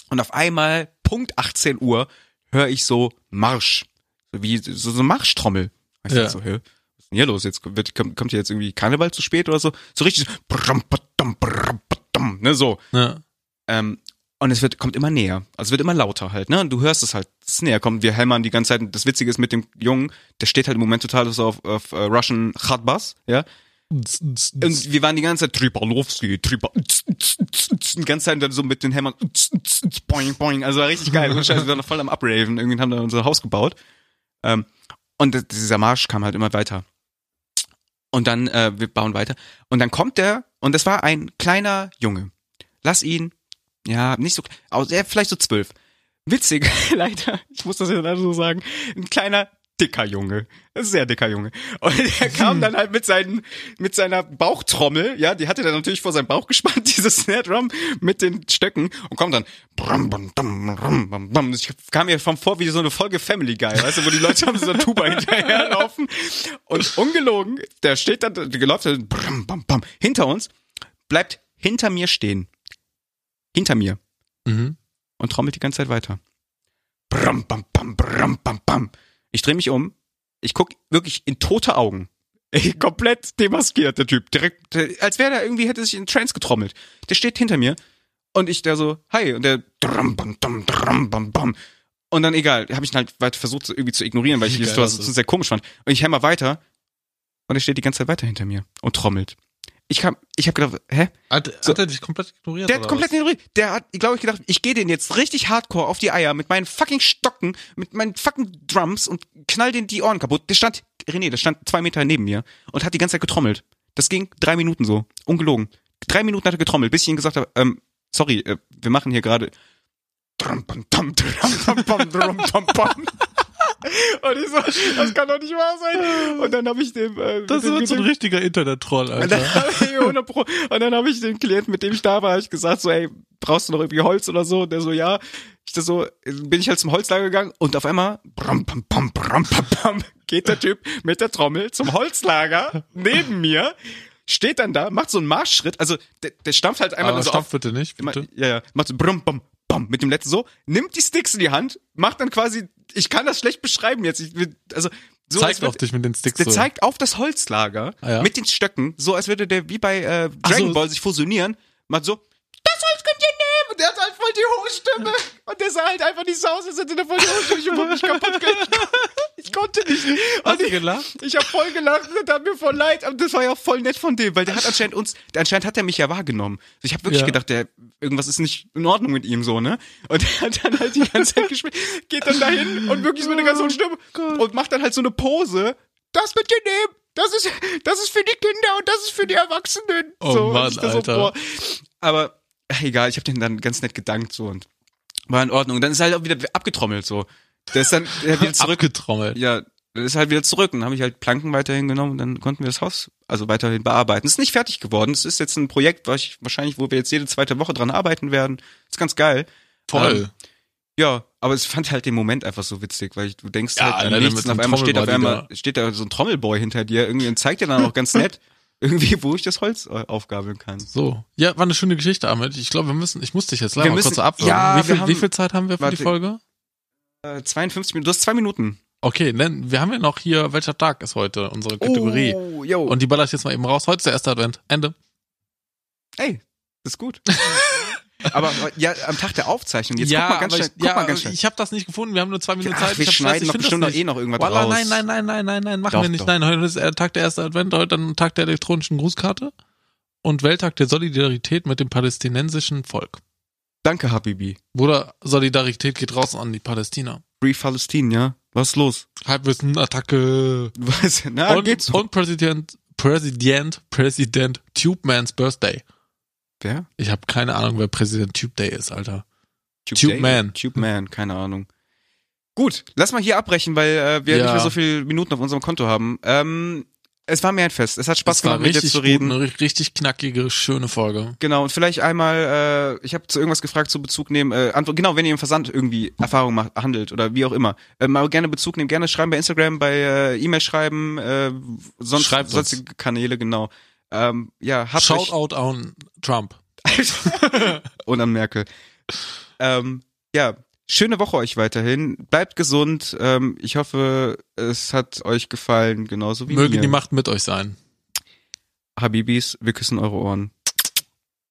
Und auf einmal, Punkt 18 Uhr, höre ich so Marsch. So wie so, so Marschtrommel. Ja. so, hä? Was ist denn hier los? Jetzt wird, kommt, kommt hier jetzt irgendwie Karneval zu spät oder so? So richtig so, badum, ne, so. Ja. Ähm, und es wird, kommt immer näher. Also es wird immer lauter halt, ne? Und du hörst es halt, es ist näher kommt. Wir hämmern die ganze Zeit. Und Das Witzige ist mit dem Jungen, der steht halt im Moment total so auf, auf uh, Russian Khatbas, ja? Und wir waren die ganze Zeit Tripalowski, Tripa, die ganze Zeit dann so mit den Hämmern, boing, boing, also war richtig geil. Und Scheiße, wir waren noch voll am Upraven, irgendwie haben da unser Haus gebaut. Ähm, und dieser Marsch kam halt immer weiter. Und dann, äh, wir bauen weiter. Und dann kommt der, und das war ein kleiner Junge. Lass ihn, ja, nicht so, er vielleicht so zwölf. Witzig, *laughs* leider, ich muss das jetzt leider so sagen, ein kleiner, dicker Junge. Sehr dicker Junge. Und er kam dann halt mit seinen, mit seiner Bauchtrommel, ja, die hatte er natürlich vor seinem Bauch gespannt, *laughs* diese Snare Drum mit den Stöcken und kommt dann, ich kam mir vom vor wie so eine Folge Family Guy, weißt du, wo die Leute haben so eine Tuba *laughs* hinterherlaufen und ungelogen, der steht dann, der läuft dann, hinter uns, bleibt hinter mir stehen. Hinter mir Mhm. und trommelt die ganze Zeit weiter. Bram, bam, bam, bram, bam, bam. Ich drehe mich um, ich guck wirklich in tote Augen. Ey, komplett demaskiert, der Typ. Direkt, als wäre der irgendwie, hätte sich in Trance getrommelt. Der steht hinter mir und ich der so, hi, und der dram, bam, dam, dram, bam, bam. Und dann egal, habe ich ihn halt weiter versucht irgendwie zu ignorieren, weil ich *laughs* die Situation das ist. sehr komisch fand. Und ich hämmer weiter und er steht die ganze Zeit weiter hinter mir und trommelt. Ich kam, ich habe gedacht, hä? Hat, So. hat er dich komplett ignoriert? Der hat oder komplett was? ignoriert. Der hat, glaube ich, gedacht, ich gehe den jetzt richtig hardcore auf die Eier mit meinen fucking Stocken, mit meinen fucking Drums und knall den die Ohren kaputt. Der stand, René, der stand zwei Meter neben mir und hat die ganze Zeit getrommelt. Das ging drei Minuten so. Ungelogen. Drei Minuten hat er getrommelt, bis ich ihm gesagt habe, ähm, sorry, äh, wir machen hier gerade Und ich so, das kann doch nicht wahr sein. Und dann habe ich dem, äh, Das dem wird so ein richtiger Internet-Troll, und dann, Alter. hab ich 100 Pro, und dann habe ich den Klienten, mit dem ich da war, hab ich gesagt so, ey, brauchst du noch irgendwie Holz oder so? Und der so, ja. Ich das so, bin ich halt zum Holzlager gegangen und auf einmal bram, pam, bram, pam, pam, geht der Typ mit der Trommel zum Holzlager neben mir, steht dann da, macht so einen Marschschritt, also der, der stampft halt einmal Aber so auf, bitte nicht, immer, bitte. ja, ja, macht so brum, bam, bam, mit dem letzten so, nimmt die Sticks in die Hand, macht dann quasi, ich kann das schlecht beschreiben jetzt, ich, also so Zeigt auf dich mit den Sticks der so. zeigt auf das Holzlager Ah, ja? mit den Stöcken, so als würde der wie bei äh, Dragon so. Ball sich fusionieren, macht so, das Holz könnt ihr nehmen! Und der hat halt voll die hohe Stimme. *laughs* Und der sah halt einfach nicht so aus, als hätte der voll die hohe Stimme. Ich hab mich kaputt ge- *laughs* Ich konnte nicht. Hast Und du ich, gelacht? ich habe voll gelacht, das tat mir voll leid. Aber das war ja auch voll nett von dem, weil der hat anscheinend uns, anscheinend hat er mich ja wahrgenommen. Ich habe wirklich Ja. gedacht, der irgendwas ist nicht in Ordnung mit ihm so, ne? Und der hat dann halt die ganze Zeit gespielt, geht dann dahin und wirklich so mit einer ganz hohen Stimme und macht dann halt so eine Pose. Das könnt ihr nehmen. Das ist, das ist für die Kinder und das ist für die Erwachsenen. Oh so, und Mann, ich Alter. Aber ach, egal, ich habe den dann ganz nett gedankt so und war in Ordnung. Und dann ist er halt auch wieder abgetrommelt so. Der ist dann der wieder zurück. Abgetrommelt. Ja, dann ist er halt wieder zurück. Und dann habe ich halt Planken weiterhin genommen und dann konnten wir das Haus also weiterhin bearbeiten. Es ist nicht fertig geworden. Es ist jetzt ein Projekt, was ich wahrscheinlich, wo wir jetzt jede zweite Woche dran arbeiten werden. ist ganz geil. Voll. Ähm, ja, aber es fand halt den Moment einfach so witzig, weil du denkst Ja, halt an nichts und auf einmal steht auf einmal steht da so ein Trommelboy hinter dir irgendwie und zeigt dir dann auch ganz *laughs* nett irgendwie, wo ich das Holz äh, aufgabeln kann. So. Ja, war eine schöne Geschichte, Ahmed. Ich glaube, wir müssen, ich muss dich jetzt Wir leider mal müssen- kurz abwürgen. ja, wie, viel, haben- wie viel Zeit haben wir für Warte. die Folge? Äh, 52 Minuten, du hast zwei Minuten. Okay, denn wir haben ja noch hier, welcher Tag ist heute unsere Kategorie? Oh, yo. Und die baller ich jetzt mal eben raus. Heute ist der erste Advent. Ende. Ey, ist gut. *laughs* aber ja, am Tag der Aufzeichnung, jetzt guck mal ganz schnell, ich, ja, mal ganz schnell. ich habe das nicht gefunden. Wir haben nur zwei Minuten Ach, Zeit. wir ich schneiden Stress, find bestimmt noch eh noch irgendwas Wallah, raus. Nein, nein, nein, nein, nein, nein, machen Doch, wir nicht. doch. Nein, heute ist der Tag der erste Advent, heute dann Tag der elektronischen Grußkarte und Welttag der Solidarität mit dem palästinensischen Volk. Danke, Habibi. Bruder, Solidarität geht raus an die Palästina. Free Palestine, ja. Was ist los? Halbwissen-Attacke. *laughs* Was? Na, und, geht's so. und Präsident, Präsident, Präsident Tube Man's Birthday. Wer? Ich habe keine Ahnung, wer Präsident Tube Day ist, Alter. Tube, Tube? Man. Tube Man, keine Ahnung. Gut, lass mal hier abbrechen, weil äh, wir Ja. nicht mehr so viele Minuten auf unserem Konto haben. Ähm, es war mir ein Fest. Es hat Spaß war gemacht, mit dir zu gut, reden. eine ri- richtig knackige, schöne Folge. Genau, und vielleicht einmal, äh, ich habe zu irgendwas gefragt, zu Bezug nehmen, äh, Antwort, genau, wenn ihr im Versand irgendwie Erfahrung macht, handelt oder wie auch immer, äh, mal gerne Bezug nehmen, gerne schreiben bei Instagram, bei äh, E-Mail schreiben, äh, sonst Schreibt sonstige Kanäle, genau. Ähm, ja, habt Shoutout an Trump. *laughs* und an Merkel. Ähm, ja, schöne Woche euch weiterhin. Bleibt gesund. Ähm, ich hoffe, es hat euch gefallen, genauso wie Möge mir. die Macht mit euch sein. Habibis, wir küssen eure Ohren.